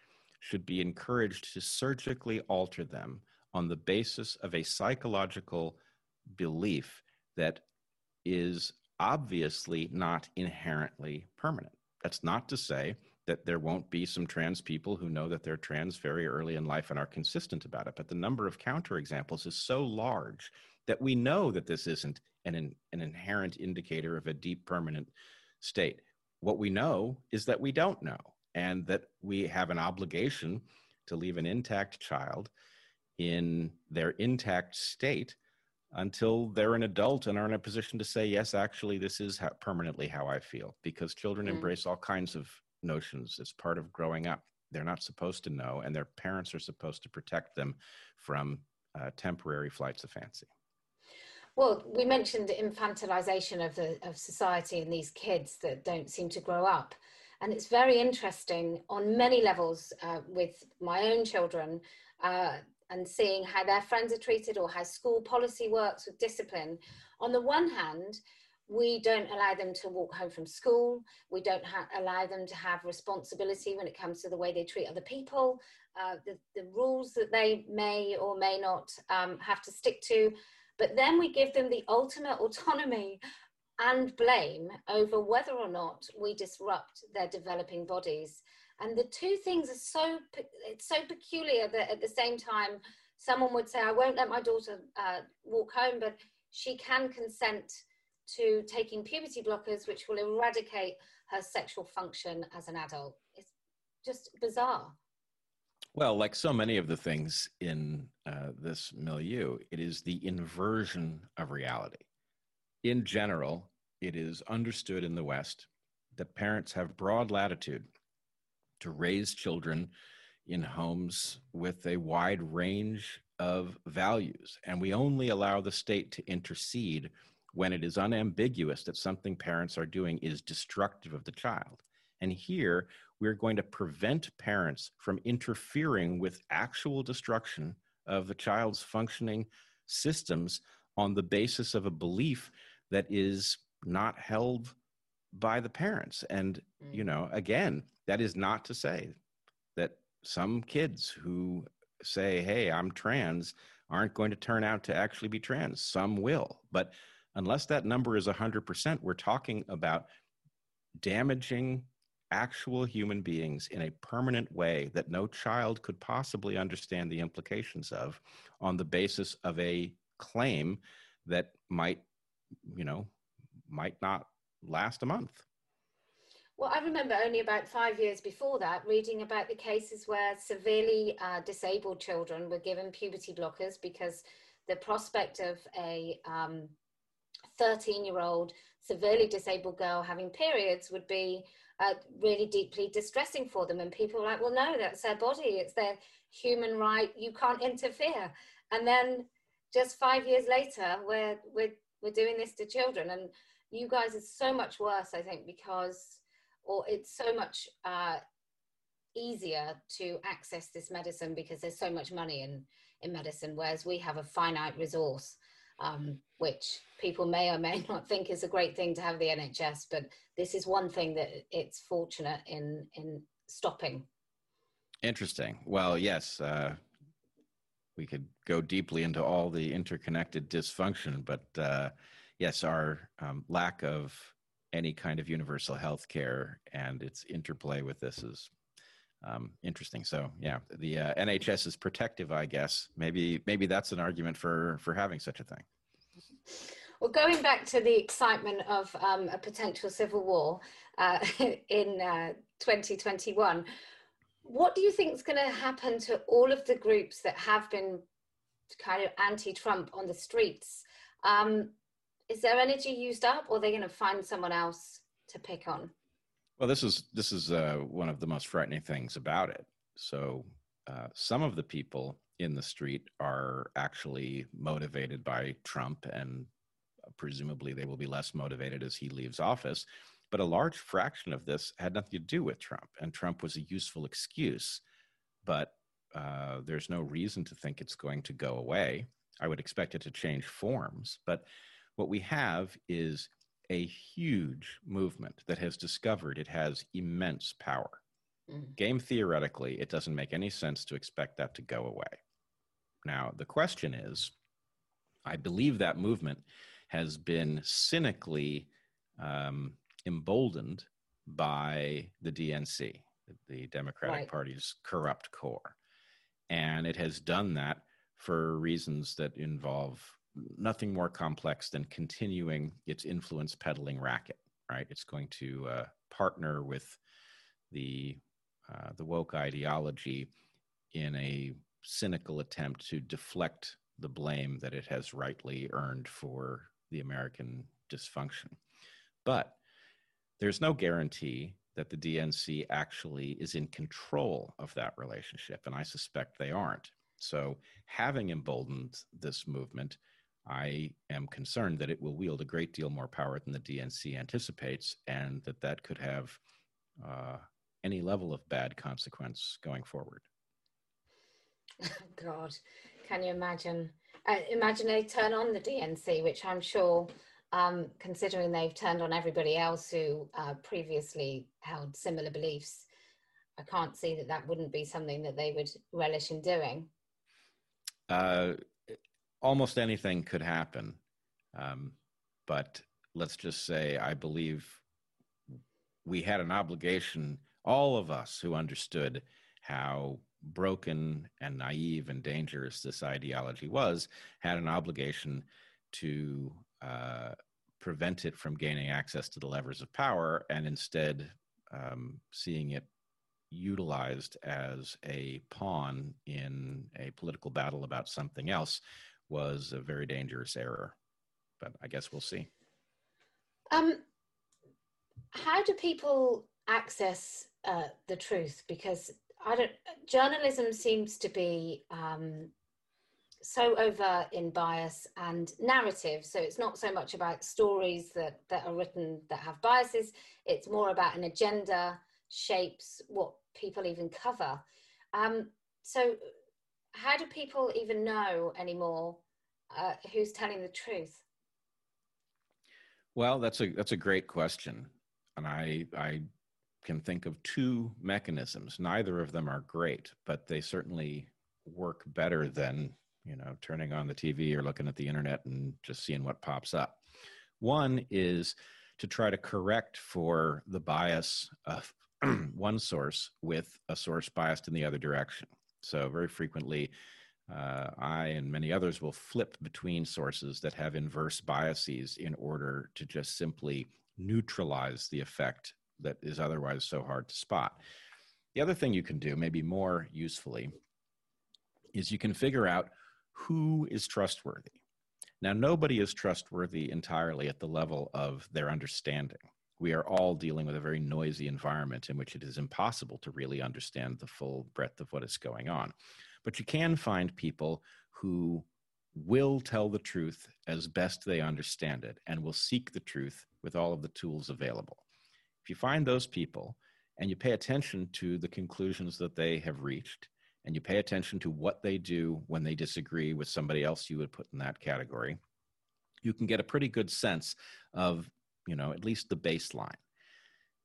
Speaker 2: should be encouraged to surgically alter them on the basis of a psychological belief that is obviously not inherently permanent. That's not to say that there won't be some trans people who know that they're trans very early in life and are consistent about it. But the number of counterexamples is so large that we know that this isn't an, an inherent indicator of a deep permanent state. What we know is that we don't know, and that we have an obligation to leave an intact child in their intact state until they're an adult and are in a position to say, yes, actually, this is how, permanently how I feel, because children mm. embrace all kinds of notions as part of growing up. They're not supposed to know, and their parents are supposed to protect them from uh, temporary flights of fancy.
Speaker 1: Well, we mentioned infantilization of the of society and these kids that don't seem to grow up, and it's very interesting on many levels uh, with my own children uh, and seeing how their friends are treated or how school policy works with discipline. On the one hand, we don't allow them to walk home from school. We don't allow them to have responsibility when it comes to the way they treat other people, uh, the, the rules that they may or may not um, have to stick to. But then we give them the ultimate autonomy and blame over whether or not we disrupt their developing bodies. And the two things are so, it's so peculiar that at the same time, someone would say, I won't let my daughter uh, walk home, but she can consent to taking puberty blockers, which will eradicate her sexual function as an adult. It's just bizarre.
Speaker 2: Well, like so many of the things in uh, this milieu, it is the inversion of reality. In general, it is understood in the West that parents have broad latitude to raise children in homes with a wide range of values. And we only allow the state to intercede when it is unambiguous that something parents are doing is destructive of the child. And here, we're going to prevent parents from interfering with actual destruction of the child's functioning systems on the basis of a belief that is not held by the parents. And, you mm. know, again, that is not to say that some kids who say, hey, I'm trans, aren't going to turn out to actually be trans. Some will. But unless that number is 100%, we're talking about damaging actual human beings in a permanent way that no child could possibly understand the implications of on the basis of a claim that might, you know, might not last a month.
Speaker 1: Well, I remember only about five years before that reading about the cases where severely uh, disabled children were given puberty blockers because the prospect of a um, 13 year old severely disabled girl having periods would be uh, really deeply distressing for them. And people are like, well, no, that's their body, it's their human right, you can't interfere. And then just five years later, we're, we're, we're doing this to children. And you guys are so much worse, I think, because, or it's so much uh, easier to access this medicine because there's so much money in, in medicine, whereas we have a finite resource um, which people may or may not think is a great thing to have the NHS, but this is one thing that it's fortunate in in stopping.
Speaker 2: Interesting. Well, yes, uh, we could go deeply into all the interconnected dysfunction, but uh, yes, our um, lack of any kind of universal health care and its interplay with this is um, interesting. So yeah, the uh, NHS is protective, I guess. Maybe maybe that's an argument for for having such a thing.
Speaker 1: Well, going back to the excitement of um, a potential civil war uh, in uh, 2021, what do you think is going to happen to all of the groups that have been kind of anti-Trump on the streets? Um, is their energy used up, or are they going to find someone else to pick on?
Speaker 2: Well, this is this is uh, one of the most frightening things about it. So, uh, some of the people in the street are actually motivated by Trump, and presumably they will be less motivated as he leaves office. But a large fraction of this had nothing to do with Trump, and Trump was a useful excuse. But uh, there's no reason to think it's going to go away. I would expect it to change forms, but what we have is a huge movement that has discovered it has immense power. Mm. Game theoretically, it doesn't make any sense to expect that to go away. Now, the question is I believe that movement has been cynically um, emboldened by the DNC, the Democratic right. Party's corrupt core. And it has done that for reasons that involve nothing more complex than continuing its influence peddling racket, right? It's going to uh, partner with the uh, the woke ideology in a cynical attempt to deflect the blame that it has rightly earned for the American dysfunction. But there's no guarantee that the DNC actually is in control of that relationship, and I suspect they aren't. So, having emboldened this movement, I am concerned that it will wield a great deal more power than the DNC anticipates, and that that could have uh, any level of bad consequence going forward.
Speaker 1: God, can you imagine? Uh, imagine they turn on the DNC, which I'm sure um, considering they've turned on everybody else who uh, previously held similar beliefs. I can't see that that wouldn't be something that they would relish in doing.
Speaker 2: Uh, almost anything could happen. Um, but let's just say I believe we had an obligation, all of us who understood how broken and naive and dangerous this ideology was, had an obligation to uh, prevent it from gaining access to the levers of power and instead um, seeing it utilized as a pawn in a political battle about something else was a very dangerous error. But I guess we'll see.
Speaker 1: Um, how do people access uh, the truth? Because I don't. Journalism seems to be um, so over in bias and narrative. So it's not so much about stories that that are written that have biases. It's more about an agenda shapes what people even cover. Um, so how do people even know anymore uh, who's telling the truth?
Speaker 2: Well, that's a that's a great question, and I I can think of two mechanisms. Neither of them are great, but they certainly work better than you know turning on the TV or looking at the internet and just seeing what pops up. One is to try to correct for the bias of one source with a source biased in the other direction. So very frequently, uh, I and many others will flip between sources that have inverse biases in order to just simply neutralize the effect that is otherwise so hard to spot. The other thing you can do, maybe more usefully, is you can figure out who is trustworthy. Now, nobody is trustworthy entirely at the level of their understanding. We are all dealing with a very noisy environment in which it is impossible to really understand the full breadth of what is going on. But you can find people who will tell the truth as best they understand it and will seek the truth with all of the tools available. If you find those people and you pay attention to the conclusions that they have reached, and you pay attention to what they do when they disagree with somebody else you would put in that category, you can get a pretty good sense of, you know, at least the baseline.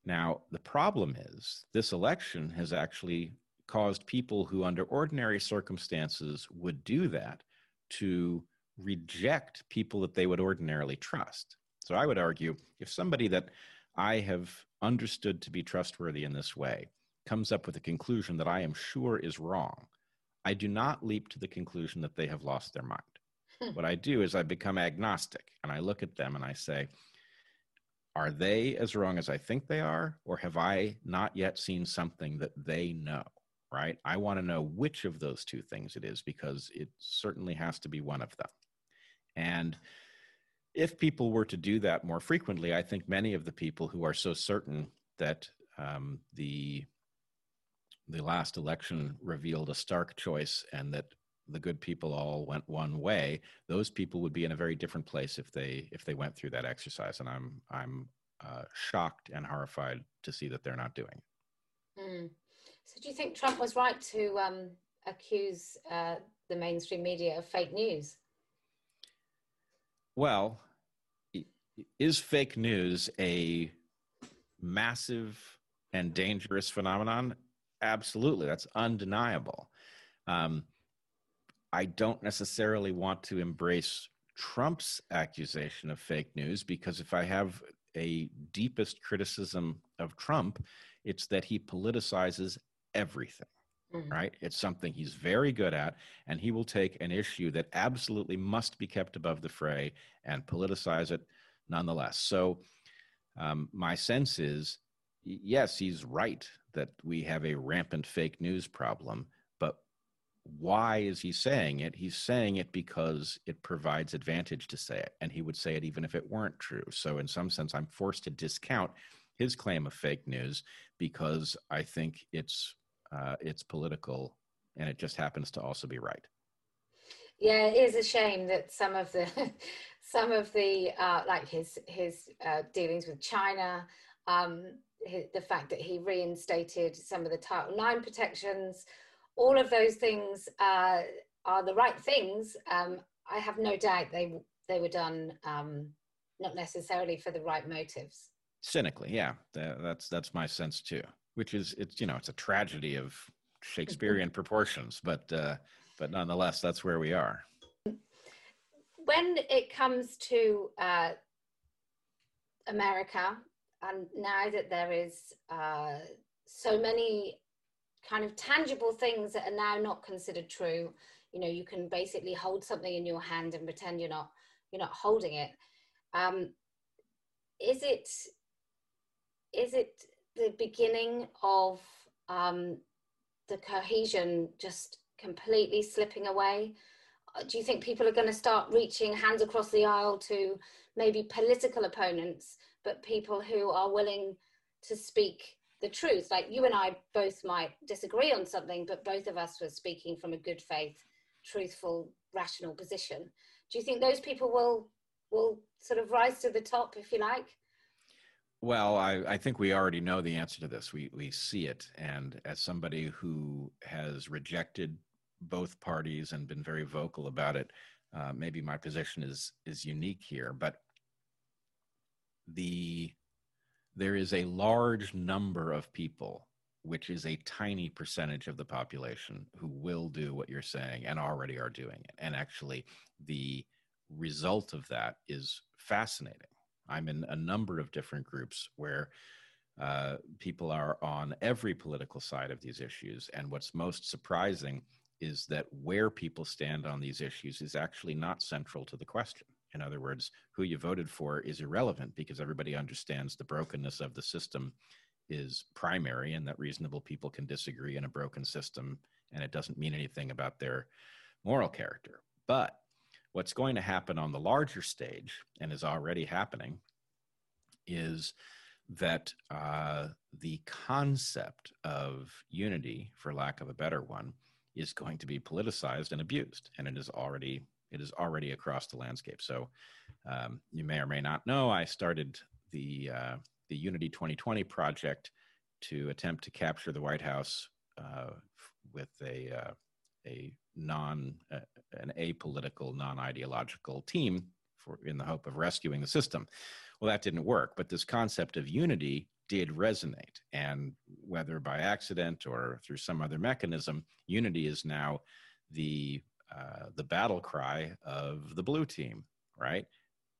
Speaker 2: Now, the problem is this election has actually caused people who, under ordinary circumstances, would do that to reject people that they would ordinarily trust. So I would argue if somebody that I have understood to be trustworthy in this way comes up with a conclusion that I am sure is wrong, I do not leap to the conclusion that they have lost their mind. Hmm. What I do is I become agnostic and I look at them and I say, are they as wrong as I think they are, or have I not yet seen something that they know? right? I want to know which of those two things it is because it certainly has to be one of them. And if people were to do that more frequently, I think many of the people who are so certain that um, the the last election revealed a stark choice and that the good people all went one way, those people would be in a very different place if they if they went through that exercise. And I'm I'm uh, shocked and horrified to see that they're not doing.
Speaker 1: Mm. So, do you think Trump was right to um, accuse uh, the mainstream media of fake news?
Speaker 2: Well, is fake news a massive and dangerous phenomenon? Absolutely, that's undeniable. Um, I don't necessarily want to embrace Trump's accusation of fake news because if I have a deepest criticism of Trump, it's that he politicizes everything. Mm-hmm. Right? It's something he's very good at, and he will take an issue that absolutely must be kept above the fray and politicize it nonetheless. So, um, my sense is yes, he's right that we have a rampant fake news problem, why is he saying it? He's saying it because it provides advantage to say it, and he would say it even if it weren't true. So, in some sense, I'm forced to discount his claim of fake news because I think it's uh, it's political, and it just happens to also be right.
Speaker 1: Yeah, it is a shame that some of the some of the uh, like his his uh, dealings with China, um, his, the fact that he reinstated some of the Title Nine protections, all of those things uh, are the right things. Um, I have no doubt they they were done um, not necessarily for the right motives.
Speaker 2: Cynically, yeah, that, that's that's my sense too. Which is it's you know it's a tragedy of Shakespearean proportions, but uh, but nonetheless, that's where we are.
Speaker 1: When it comes to uh, America, and now that there is uh, so many kind of tangible things that are now not considered true, you know, you can basically hold something in your hand and pretend you're not you're not holding it. Um, is it is it the beginning of um, the cohesion just completely slipping away? Uh, do you think people are going to start reaching hands across the aisle to maybe political opponents, but people who are willing to speak the truth? Like you and I both might disagree on something, but both of us were speaking from a good faith, truthful, rational position. Do you think those people will will sort of rise to the top, if you like?
Speaker 2: Well, I, I, think we already know the answer to this. We we see it, and as somebody who has rejected both parties and been very vocal about it, uh, maybe my position is is unique here. But the there is a large number of people, which is a tiny percentage of the population, who will do what you're saying and already are doing it. And actually, the result of that is fascinating I'm in a number of different groups where uh, people are on every political side of these issues. And what's most surprising is that where people stand on these issues is actually not central to the question. In other words, who you voted for is irrelevant because everybody understands the brokenness of the system is primary and that reasonable people can disagree in a broken system and it doesn't mean anything about their moral character. But What's going to happen on the larger stage, and is already happening, is that uh, the concept of unity, for lack of a better one, is going to be politicized and abused, and it is already it is already across the landscape. So, um, you may or may not know, I started the uh, the Unity 2020 project to attempt to capture the White House uh, with a uh, a non uh, an apolitical, non-ideological team for in the hope of rescuing the system. Well, that didn't work, but this concept of unity did resonate, and whether by accident or through some other mechanism, unity is now the uh, the battle cry of the blue team, right?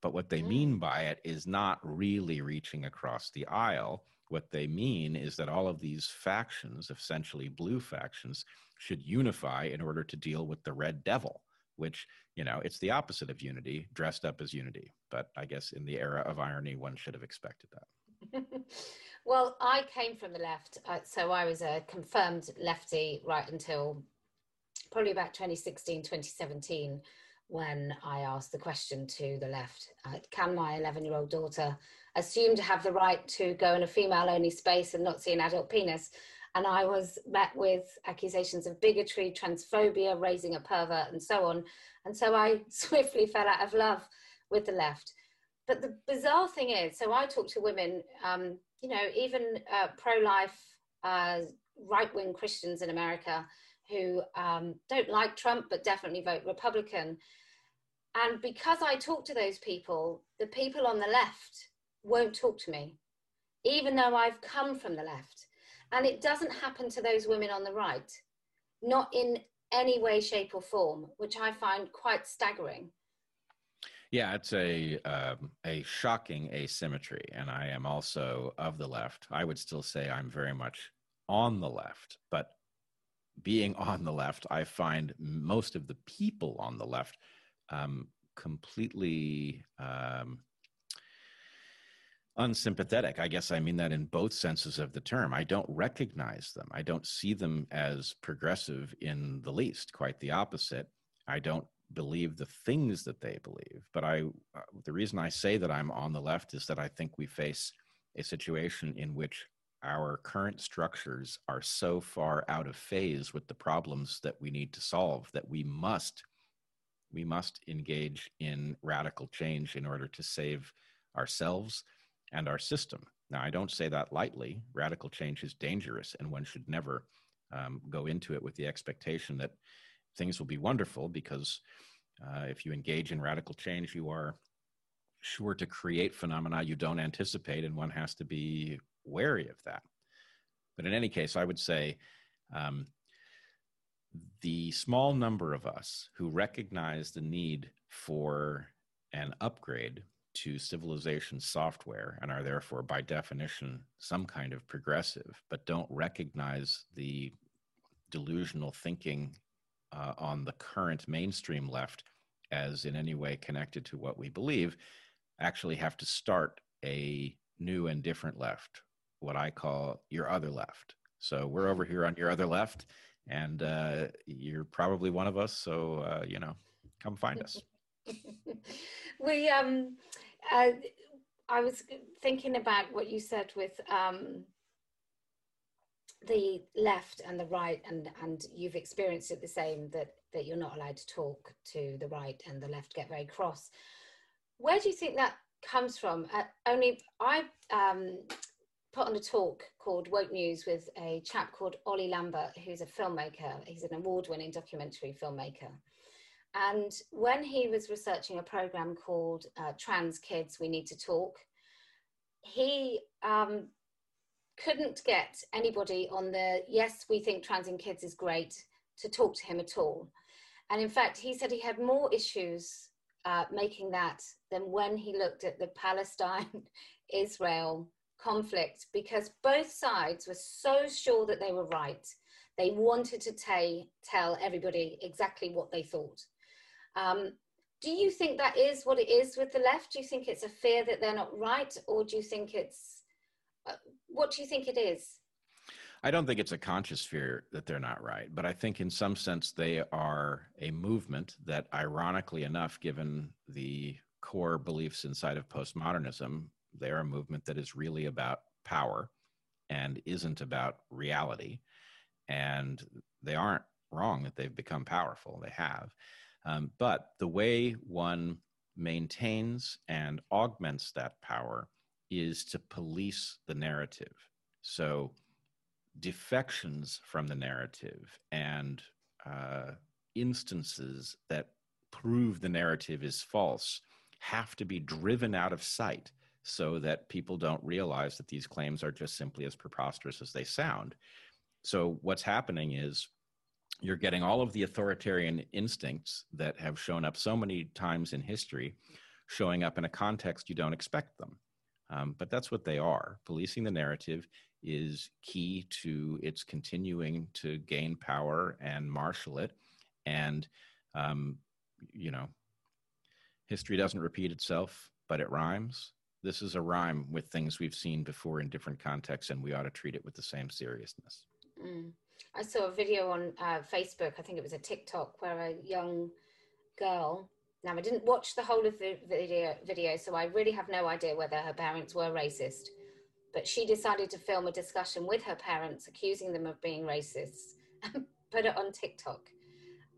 Speaker 2: But what they mm. mean by it is not really reaching across the aisle. What they mean is that all of these factions, essentially blue factions, should unify in order to deal with the red devil which you know it's the opposite of unity dressed up as unity but i guess in the era of irony one should have expected that
Speaker 1: well i came from the left uh, so i was a confirmed lefty right until probably about 2016 2017 when i asked the question to the left uh, can my 11 year old daughter assume to have the right to go in a female only space and not see an adult penis and I was met with accusations of bigotry, transphobia, raising a pervert, and so on. And so I swiftly fell out of love with the left. But the bizarre thing is, so I talk to women, um, you know, even uh, pro life, uh, right wing Christians in America who um, don't like Trump but definitely vote Republican. And because I talk to those people, the people on the left won't talk to me, even though I've come from the left. And it doesn't happen to those women on the right, not in any way, shape, or form, which I find quite staggering.
Speaker 2: Yeah, it's a um, a shocking asymmetry, and I am also of the left. I would still say I'm very much on the left, but being on the left, I find most of the people on the left um, completely um, unsympathetic. I guess I mean that in both senses of the term. I don't recognize them. I don't see them as progressive in the least, quite the opposite. I don't believe the things that they believe. But I uh, the reason I say that I'm on the left is that I think we face a situation in which our current structures are so far out of phase with the problems that we need to solve that we must we must engage in radical change in order to save ourselves and our system. Now, I don't say that lightly. Radical change is dangerous, and one should never um, go into it with the expectation that things will be wonderful because uh, if you engage in radical change, you are sure to create phenomena you don't anticipate, and one has to be wary of that. But in any case, I would say um, the small number of us who recognize the need for an upgrade to civilization software and are therefore, by definition, some kind of progressive, but don't recognize the delusional thinking uh, on the current mainstream left as in any way connected to what we believe, actually have to start a new and different left, what I call your other left. So we're over here on your other left, and uh, you're probably one of us. So uh, you know, come find us.
Speaker 1: we um, uh, I was thinking about what you said with um, the left and the right, and and you've experienced it the same that that you're not allowed to talk to the right and the left get very cross. Where do you think that comes from? Uh, only I um, put on a talk called Woke News with a chap called Ollie Lambert, who's a filmmaker. He's an award-winning documentary filmmaker. And when he was researching a program called uh, Trans Kids, We Need to Talk, he um, couldn't get anybody on the yes, we think trans in kids is great to talk to him at all. And in fact, he said he had more issues uh, making that than when he looked at the Palestine Israel conflict because both sides were so sure that they were right. They wanted to t- tell everybody exactly what they thought. Um, do you think that is what it is with the left? Do you think it's a fear that they're not right, or do you think it's uh, what do you think it is?
Speaker 2: I don't think it's a conscious fear that they're not right, but I think in some sense they are a movement that, ironically enough, given the core beliefs inside of postmodernism, they're a movement that is really about power and isn't about reality. And they aren't wrong that they've become powerful, they have. Um, but the way one maintains and augments that power is to police the narrative. So, defections from the narrative and uh, instances that prove the narrative is false have to be driven out of sight so that people don't realize that these claims are just simply as preposterous as they sound. So, what's happening is you're getting all of the authoritarian instincts that have shown up so many times in history showing up in a context you don't expect them. Um, but that's what they are. Policing the narrative is key to its continuing to gain power and marshal it. And, um, you know, history doesn't repeat itself, but it rhymes. This is a rhyme with things we've seen before in different contexts, and we ought to treat it with the same seriousness.
Speaker 1: Mm. I saw a video on uh, Facebook, I think it was a TikTok, where a young girl now, I didn't watch the whole of the video, video, so I really have no idea whether her parents were racist. But she decided to film a discussion with her parents, accusing them of being racist, and put it on TikTok.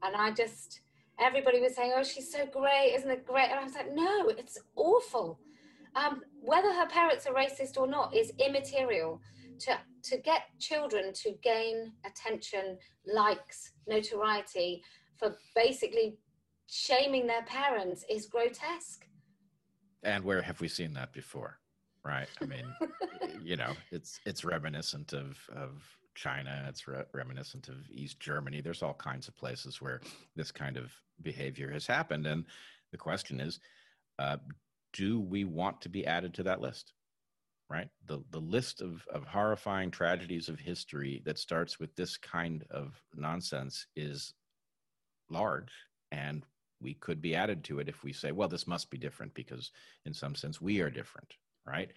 Speaker 1: And I just, everybody was saying, "Oh, she's so great, isn't it great?" And I was like, "No, it's awful." Um, whether her parents are racist or not is immaterial. To to get children to gain attention, likes, notoriety for basically shaming their parents is grotesque.
Speaker 2: And where have we seen that before? Right. I mean, you know, it's it's reminiscent of of China. It's re- reminiscent of East Germany. There's all kinds of places where this kind of behavior has happened. And the question is, uh, do we want to be added to that list? Right. The the list of of horrifying tragedies of history that starts with this kind of nonsense is large, and we could be added to it if we say, well, this must be different because, in some sense, we are different, right?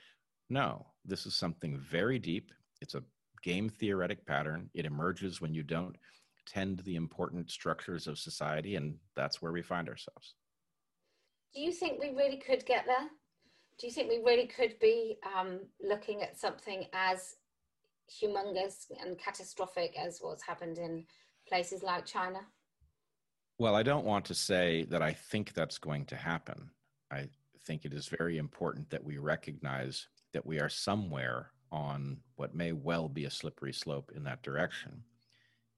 Speaker 2: No, this is something very deep. It's a game theoretic pattern. It emerges when you don't tend the important structures of society, and that's where we find ourselves.
Speaker 1: Do you think we really could get there? Do you think we really could be um, looking at something as humongous and catastrophic as what's happened in places like China?
Speaker 2: Well, I don't want to say that I think that's going to happen. I think it is very important that we recognize that we are somewhere on what may well be a slippery slope in that direction.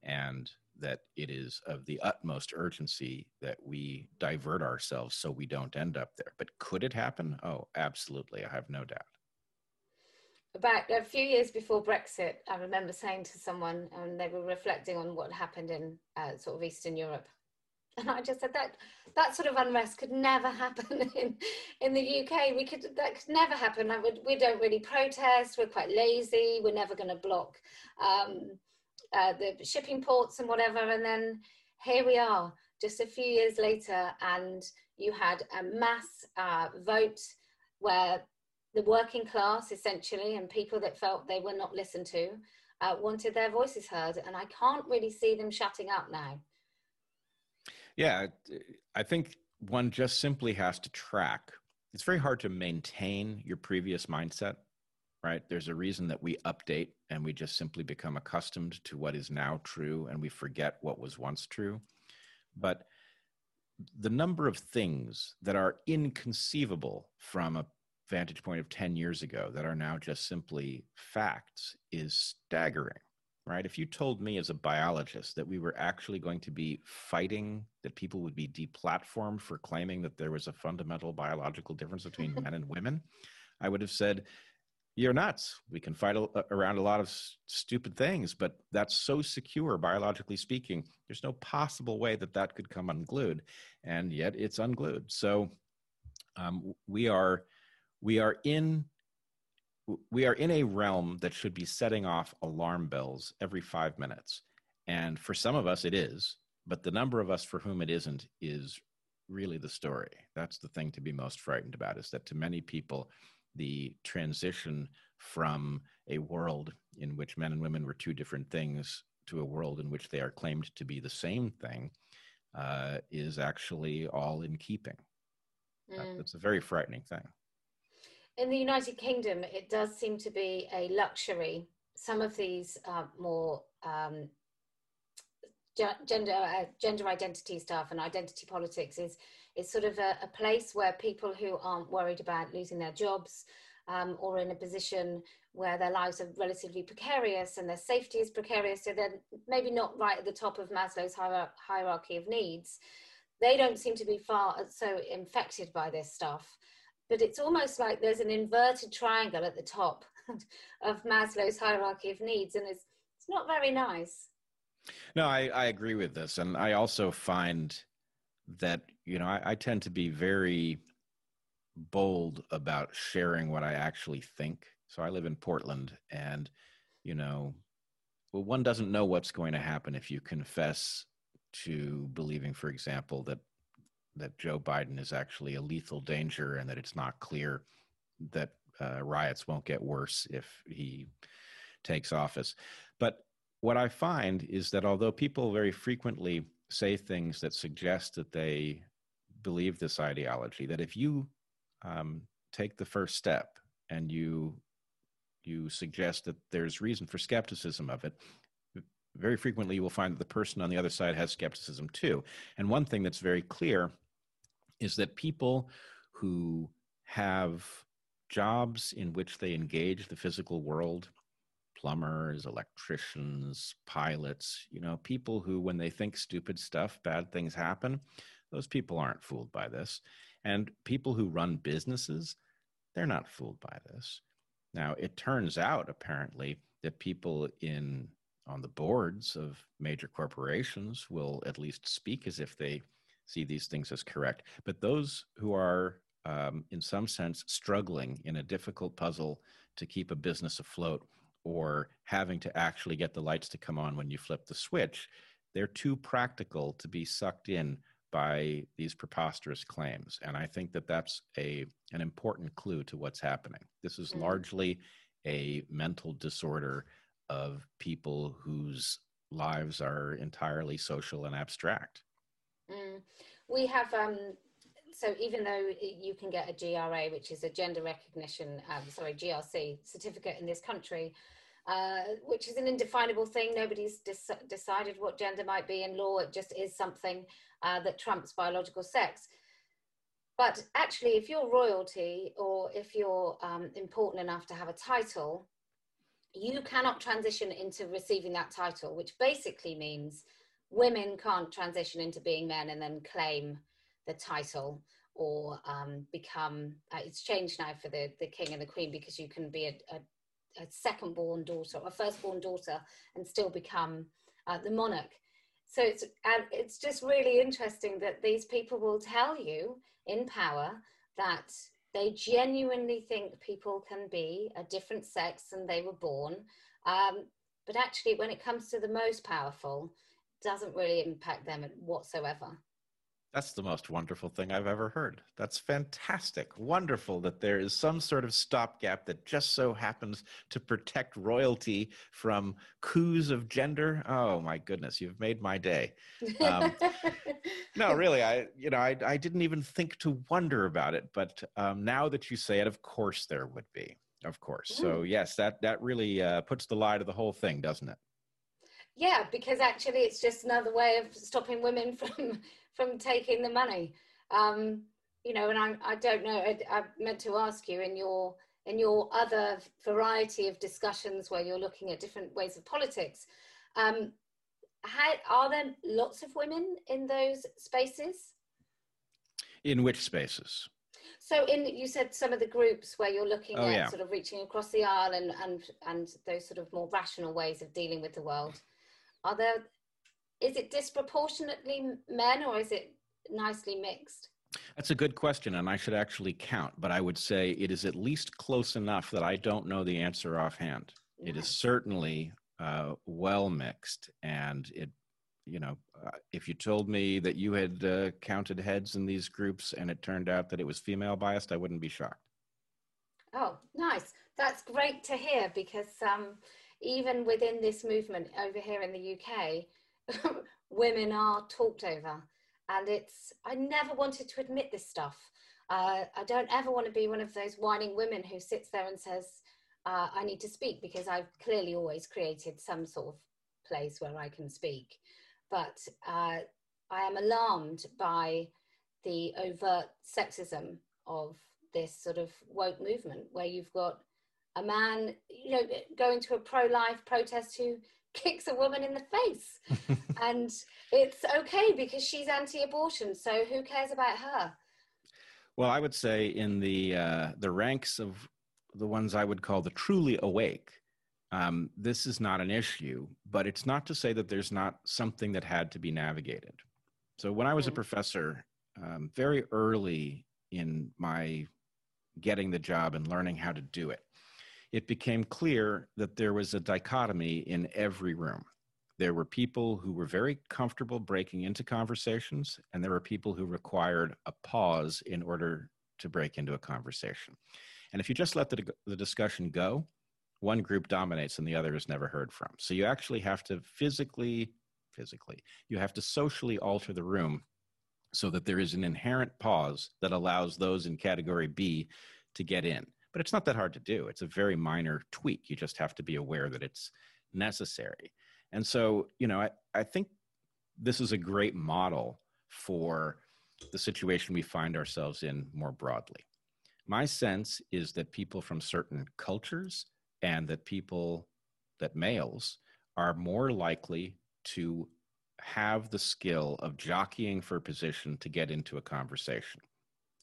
Speaker 2: And that it is of the utmost urgency that we divert ourselves so we don't end up there. But could it happen? Oh, absolutely. I have no doubt.
Speaker 1: About a few years before Brexit, I remember saying to someone, and they were reflecting on what happened in uh, sort of Eastern Europe. And I just said that that sort of unrest could never happen in, in the UK. We could that could never happen. I would, we don't really protest. We're quite lazy. We're never going to block um, uh, the shipping ports and whatever. And then here we are, just a few years later, and you had a mass uh, vote where the working class, essentially, and people that felt they were not listened to, uh, wanted their voices heard. And I can't really see them shutting up now.
Speaker 2: Yeah, I think one just simply has to track. It's very hard to maintain your previous mindset right? There's a reason that we update and we just simply become accustomed to what is now true and we forget what was once true. But the number of things that are inconceivable from a vantage point of 10 years ago that are now just simply facts is staggering, right? If you told me as a biologist that we were actually going to be fighting, that people would be deplatformed for claiming that there was a fundamental biological difference between men and women, I would have said, you're nuts. We can fight a, around a lot of s- stupid things, but that's so secure, biologically speaking. There's no possible way that that could come unglued, and yet it's unglued. So um, we are we are in we are in a realm that should be setting off alarm bells every five minutes, and for some of us it is, but the number of us for whom it isn't is really the story. That's the thing to be most frightened about. Is that to many people the transition from a world in which men and women were two different things to a world in which they are claimed to be the same thing uh, is actually all in keeping. Mm. That's a very frightening thing.
Speaker 1: In the United Kingdom, it does seem to be a luxury. Some of these uh, more um, gender uh, gender identity stuff and identity politics is is sort of a, a place where people who aren't worried about losing their jobs um, or in a position where their lives are relatively precarious and their safety is precarious, so they're maybe not right at the top of Maslow's hierarchy of needs. They don't seem to be far so infected by this stuff, but it's almost like there's an inverted triangle at the top of Maslow's hierarchy of needs, and it's it's not very nice.
Speaker 2: No, I, I agree with this. And I also find that, you know, I, I tend to be very bold about sharing what I actually think. So I live in Portland and, you know, well, one doesn't know what's going to happen if you confess to believing, for example, that that Joe Biden is actually a lethal danger and that it's not clear that uh, riots won't get worse if he takes office. But what I find is that although people very frequently say things that suggest that they believe this ideology, that if you um, take the first step and you you suggest that there's reason for skepticism of it, very frequently you will find that the person on the other side has skepticism too. And one thing that's very clear is that people who have jobs in which they engage the physical world plumbers, electricians, pilots, you know, people who, when they think stupid stuff, bad things happen, those people aren't fooled by this. And people who run businesses, they're not fooled by this. Now, it turns out apparently that people in on the boards of major corporations will at least speak as if they see these things as correct. But those who are, um, in some sense, struggling in a difficult puzzle to keep a business afloat or having to actually get the lights to come on when you flip the switch, they're too practical to be sucked in by these preposterous claims. And I think that that's a, an important clue to what's happening. This is mm. largely a mental disorder of people whose lives are entirely social and abstract.
Speaker 1: Mm. We have um, so even though you can get a GRA, which is a gender recognition, um, sorry, GRC certificate in this country, uh, which is an indefinable thing. Nobody's decided what gender might be in law. It just is something uh, that trumps biological sex. But actually, if you're royalty or if you're um, important enough to have a title, you cannot transition into receiving that title, which basically means women can't transition into being men and then claim the title or um, become uh, it's changed now for the the king and the queen because you can be a, a, a second born daughter or a first born daughter and still become uh, the monarch so it's and it's just really interesting that these people will tell you in power that they genuinely think people can be a different sex than they were born. Um, but actually when it comes to the most powerful doesn't really impact them whatsoever
Speaker 2: that's the most wonderful thing I've ever heard. That's fantastic. Wonderful that there is some sort of stopgap that just so happens to protect royalty from coups of gender. Oh my goodness, you've made my day. Um, no, really, I you know I I didn't even think to wonder about it, but um, now that you say it, of course there would be, of course. Mm. So yes, that that really uh, puts the lie to the whole thing, doesn't it?
Speaker 1: Yeah, because actually it's just another way of stopping women from from taking the money. Um, you know, and I, I don't know. I, I meant to ask you in your in your other variety of discussions where you're looking at different ways of politics. Um, how, are there lots of women in those spaces?
Speaker 2: In which spaces?
Speaker 1: So, in you said some of the groups where you're looking oh, at yeah. sort of reaching across the aisle and and and those sort of more rational ways of dealing with the world. Are there is it disproportionately men or is it nicely mixed?
Speaker 2: That's a good question, and I should actually count, but I would say it is at least close enough that I don't know the answer offhand. It is certainly uh, well mixed, and it, you know, uh, if you told me that you had uh, counted heads in these groups and it turned out that it was female biased, I wouldn't be shocked.
Speaker 1: Oh, nice. That's great to hear because um, even within this movement over here in the UK, women are talked over. And it's, I never wanted to admit this stuff. Uh, I don't ever want to be one of those whining women who sits there and says, uh, I need to speak because I've clearly always created some sort of place where I can speak. But uh, I am alarmed by the overt sexism of this sort of woke movement where you've got a man, you know, going to a pro life protest who kicks a woman in the face. and it's okay because she's anti abortion. So who cares about her?
Speaker 2: Well, I would say in the uh, the ranks of the ones I would call the truly awake, um, this is not an issue. But it's not to say that there's not something that had to be navigated. So when I was a professor, um, very early in my getting the job and learning how to do it, it became clear that there was a dichotomy in every room. There were people who were very comfortable breaking into conversations, and there were people who required a pause in order to break into a conversation. And if you just let the, the discussion go, one group dominates and the other is never heard from. So you actually have to physically, physically, you have to socially alter the room so that there is an inherent pause that allows those in category B to get in but it's not that hard to do. It's a very minor tweak. You just have to be aware that it's necessary. And so, you know, I, I think this is a great model for the situation we find ourselves in more broadly. My sense is that people from certain cultures and that people, that males, are more likely to have the skill of jockeying for position to get into a conversation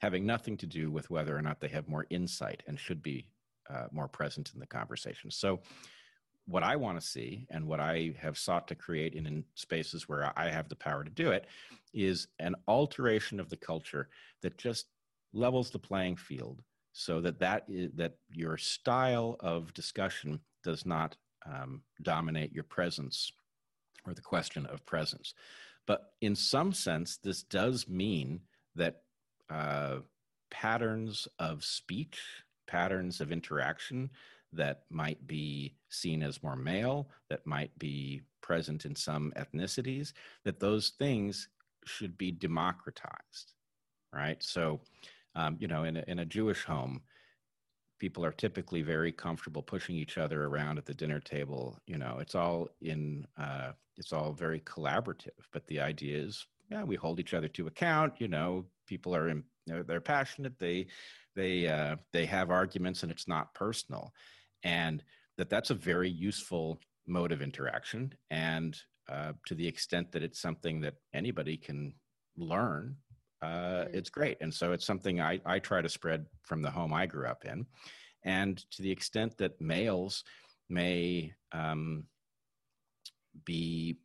Speaker 2: having nothing to do with whether or not they have more insight and should be uh, more present in the conversation. So, what I want to see and what I have sought to create in, in, spaces where I have the power to do it is an alteration of the culture that just levels the playing field so that that, is, that your style of discussion does not um, dominate your presence or the question of presence. But in some sense, this does mean that uh, patterns of speech, patterns of interaction that might be seen as more male, that might be present in some ethnicities, that those things should be democratized, right? So, um, you know, in a, in a Jewish home, people are typically very comfortable pushing each other around at the dinner table. You know, it's all in, uh, it's all very collaborative. But the idea is, yeah, we hold each other to account. You know, people are in, they're, they're passionate. They they uh, they have arguments, and it's not personal, and that that's a very useful mode of interaction. And uh, to the extent that it's something that anybody can learn, uh, mm. it's great. And so it's something I, I try to spread from the home I grew up in. And to the extent that males may um, be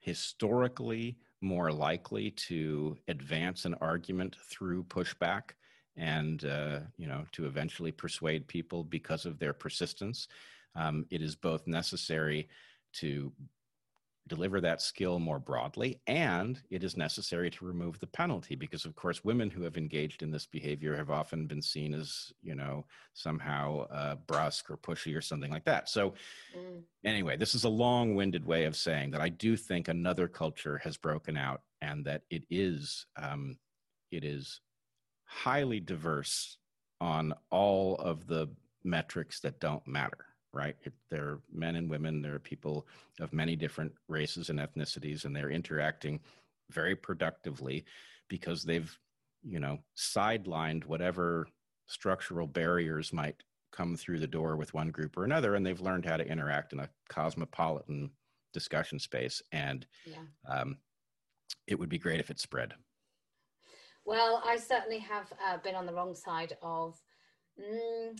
Speaker 2: historically more likely to advance an argument through pushback and uh, you know to eventually persuade people because of their persistence. Um, it is both necessary to deliver that skill more broadly and it is necessary to remove the penalty because of course women who have engaged in this behavior have often been seen as you know somehow uh, brusque or pushy or something like that so mm. anyway this is a long-winded way of saying that i do think another culture has broken out and that it is um, it is highly diverse on all of the metrics that don't matter right? There are men and women, there are people of many different races and ethnicities, and they're interacting very productively because they've, you know, sidelined whatever structural barriers might come through the door with one group or another, and they've learned how to interact in a cosmopolitan discussion space. And yeah. um, it would be great if it spread.
Speaker 1: Well, I certainly have uh, been on the wrong side of. Mm,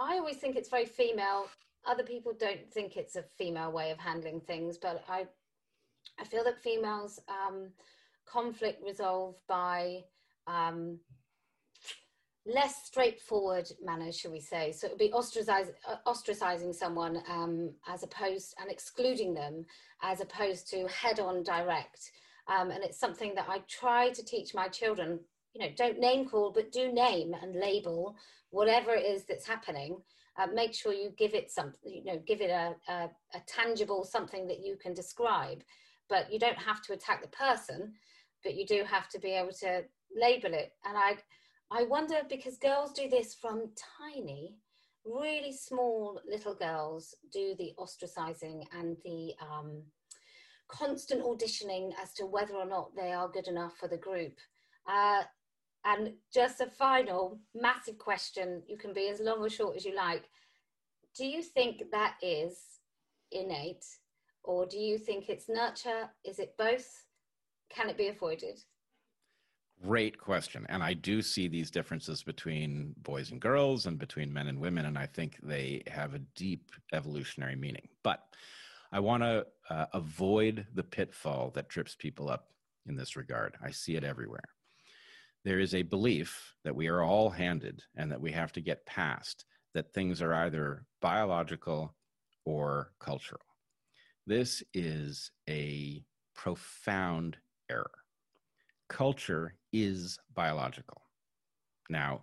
Speaker 1: I always think it's very female. Other people don't think it's a female way of handling things, but I, I feel that females um, conflict resolve by um, less straightforward manners, shall we say? So it would be ostracize, uh, ostracizing someone um, as opposed and excluding them, as opposed to head-on direct. Um, and it's something that I try to teach my children. You know, don't name call, but do name and label whatever it is that's happening, uh, make sure you give it something, you know, give it a, a, a tangible something that you can describe. But you don't have to attack the person, but you do have to be able to label it. And I, I wonder because girls do this from tiny, really small little girls do the ostracizing and the um, constant auditioning as to whether or not they are good enough for the group. Uh, and just a final massive question, you can be as long or short as you like. Do you think that is innate or do you think it's nurture? Is it both? Can it be avoided?
Speaker 2: Great question. And I do see these differences between boys and girls and between men and women. And I think they have a deep evolutionary meaning. But I want to uh, avoid the pitfall that trips people up in this regard. I see it everywhere there is a belief that we are all handed and that we have to get past that things are either biological or cultural. This is a profound error. Culture is biological. Now,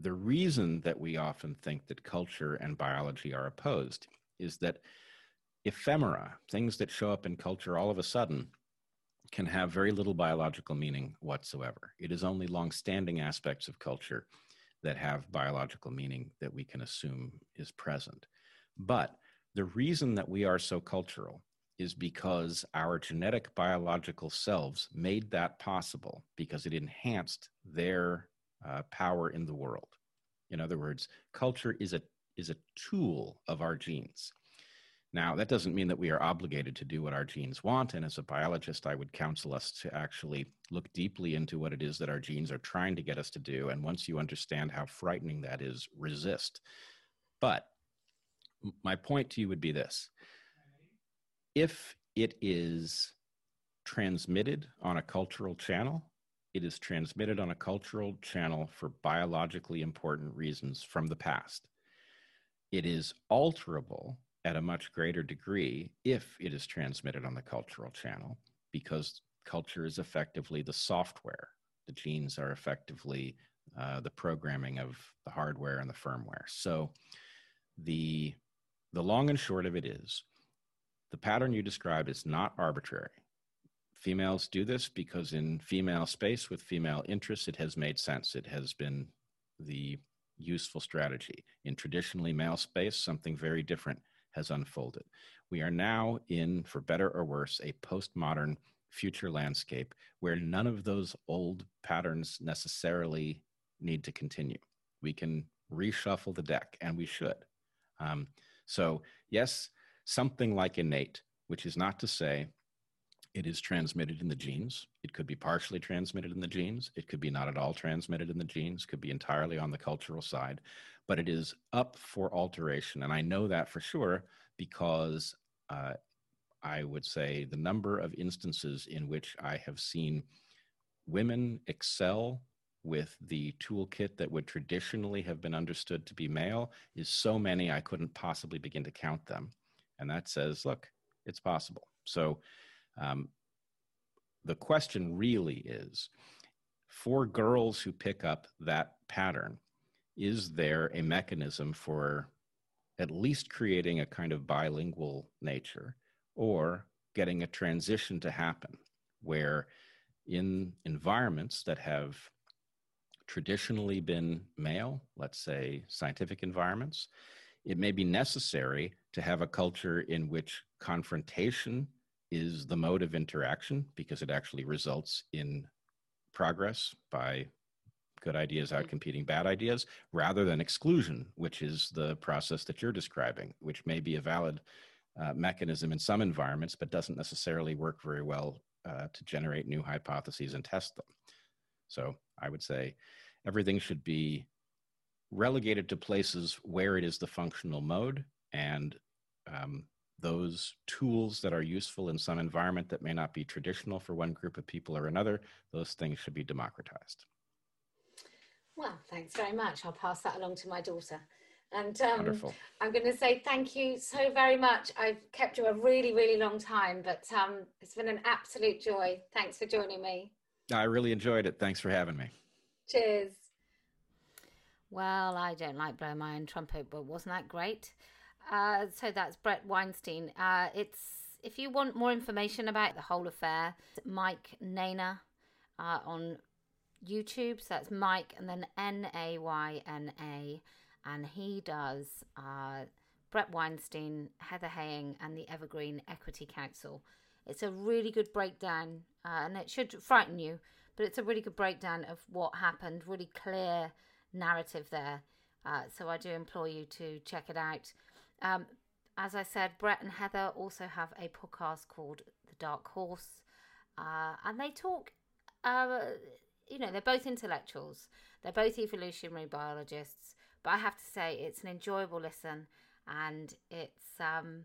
Speaker 2: the reason that we often think that culture and biology are opposed is that ephemera, things that show up in culture all of a sudden, can have very little biological meaning whatsoever. It is only long-standing aspects of culture that have biological meaning that we can assume is present. But the reason that we are so cultural is because our genetic biological selves made that possible because it enhanced their uh, power in the world. In other words, culture is a is a tool of our genes. Now, that doesn't mean that we are obligated to do what our genes want. And as a biologist, I would counsel us to actually look deeply into what it is that our genes are trying to get us to do. And once you understand how frightening that is, resist. But my point to you would be this if it is transmitted on a cultural channel, it is transmitted on a cultural channel for biologically important reasons from the past. It is alterable at a much greater degree if it is transmitted on the cultural channel, because culture is effectively the software. The genes are effectively uh, the programming of the hardware and the firmware. So the the long and short of it is the pattern you described is not arbitrary. Females do this because in female space with female interests, it has made sense. It has been the useful strategy. In traditionally male space, something very different has unfolded. We are now in, for better or worse, a postmodern future landscape where none of those old patterns necessarily need to continue. We can reshuffle the deck, and we should. Um, so, yes, something like innate which is not to say it is transmitted in the genes. It could be partially transmitted in the genes. It could be not at all transmitted in the genes, could be entirely on the cultural side, but it is up for alteration. And I know that for sure because uh, I would say the number of instances in which I have seen women excel with the toolkit that would traditionally have been understood to be male is so many I couldn't possibly begin to count them. And that says, look, it's possible. So um, the question really is for girls who pick up that pattern, is there a mechanism for at least creating a kind of bilingual nature or getting a transition to happen where in environments that have traditionally been male, let's say scientific environments, it may be necessary to have a culture in which confrontation is the mode of interaction because it actually results in progress by good ideas out competing bad ideas rather than exclusion, which is the process that you're describing, which may be a valid uh, mechanism in some environments, but doesn't necessarily work very well uh, to generate new hypotheses and test them. So I would say everything should be relegated to places where it is the functional mode and um, those tools that are useful in some environment that may not be traditional for one group of people or another, those things should be democratized.
Speaker 1: Well, thanks very much. I'll pass that along to my daughter. And um, I'm going to say thank you so very much. I've kept you a really, really long time, but um, it's been an absolute joy. Thanks for joining me.
Speaker 2: I really enjoyed it. Thanks for having me.
Speaker 1: Cheers. Well, I don't like blowing my own trumpet, but wasn't that great? Uh, so that's Bret Weinstein. Uh, it's if you want more information about the whole affair, Mike Nayna uh, on YouTube. So that's Mike and then N A Y N A, and he does uh, Bret Weinstein, Heather Heying, and the Evergreen Equity Council. It's a really good breakdown, uh, and it should frighten you, but it's a really good breakdown of what happened. Really clear narrative there. Uh, so I do implore you to check it out. Um, as I said, Bret and Heather also have a podcast called The Dark Horse, uh, and they talk. Uh, you know, they're both intellectuals. They're both evolutionary biologists, but I have to say it's an enjoyable listen, and it's um,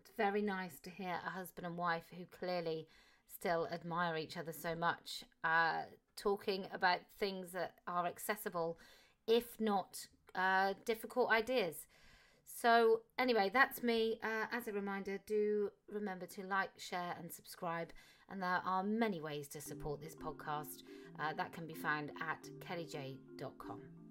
Speaker 1: it's very nice to hear a husband and wife who clearly still admire each other so much, uh, talking about things that are accessible, if not uh, difficult ideas. So, anyway, that's me. Uh, as a reminder, do remember to like, share, and subscribe. And there are many ways to support this podcast uh, that can be found at kellyj.com.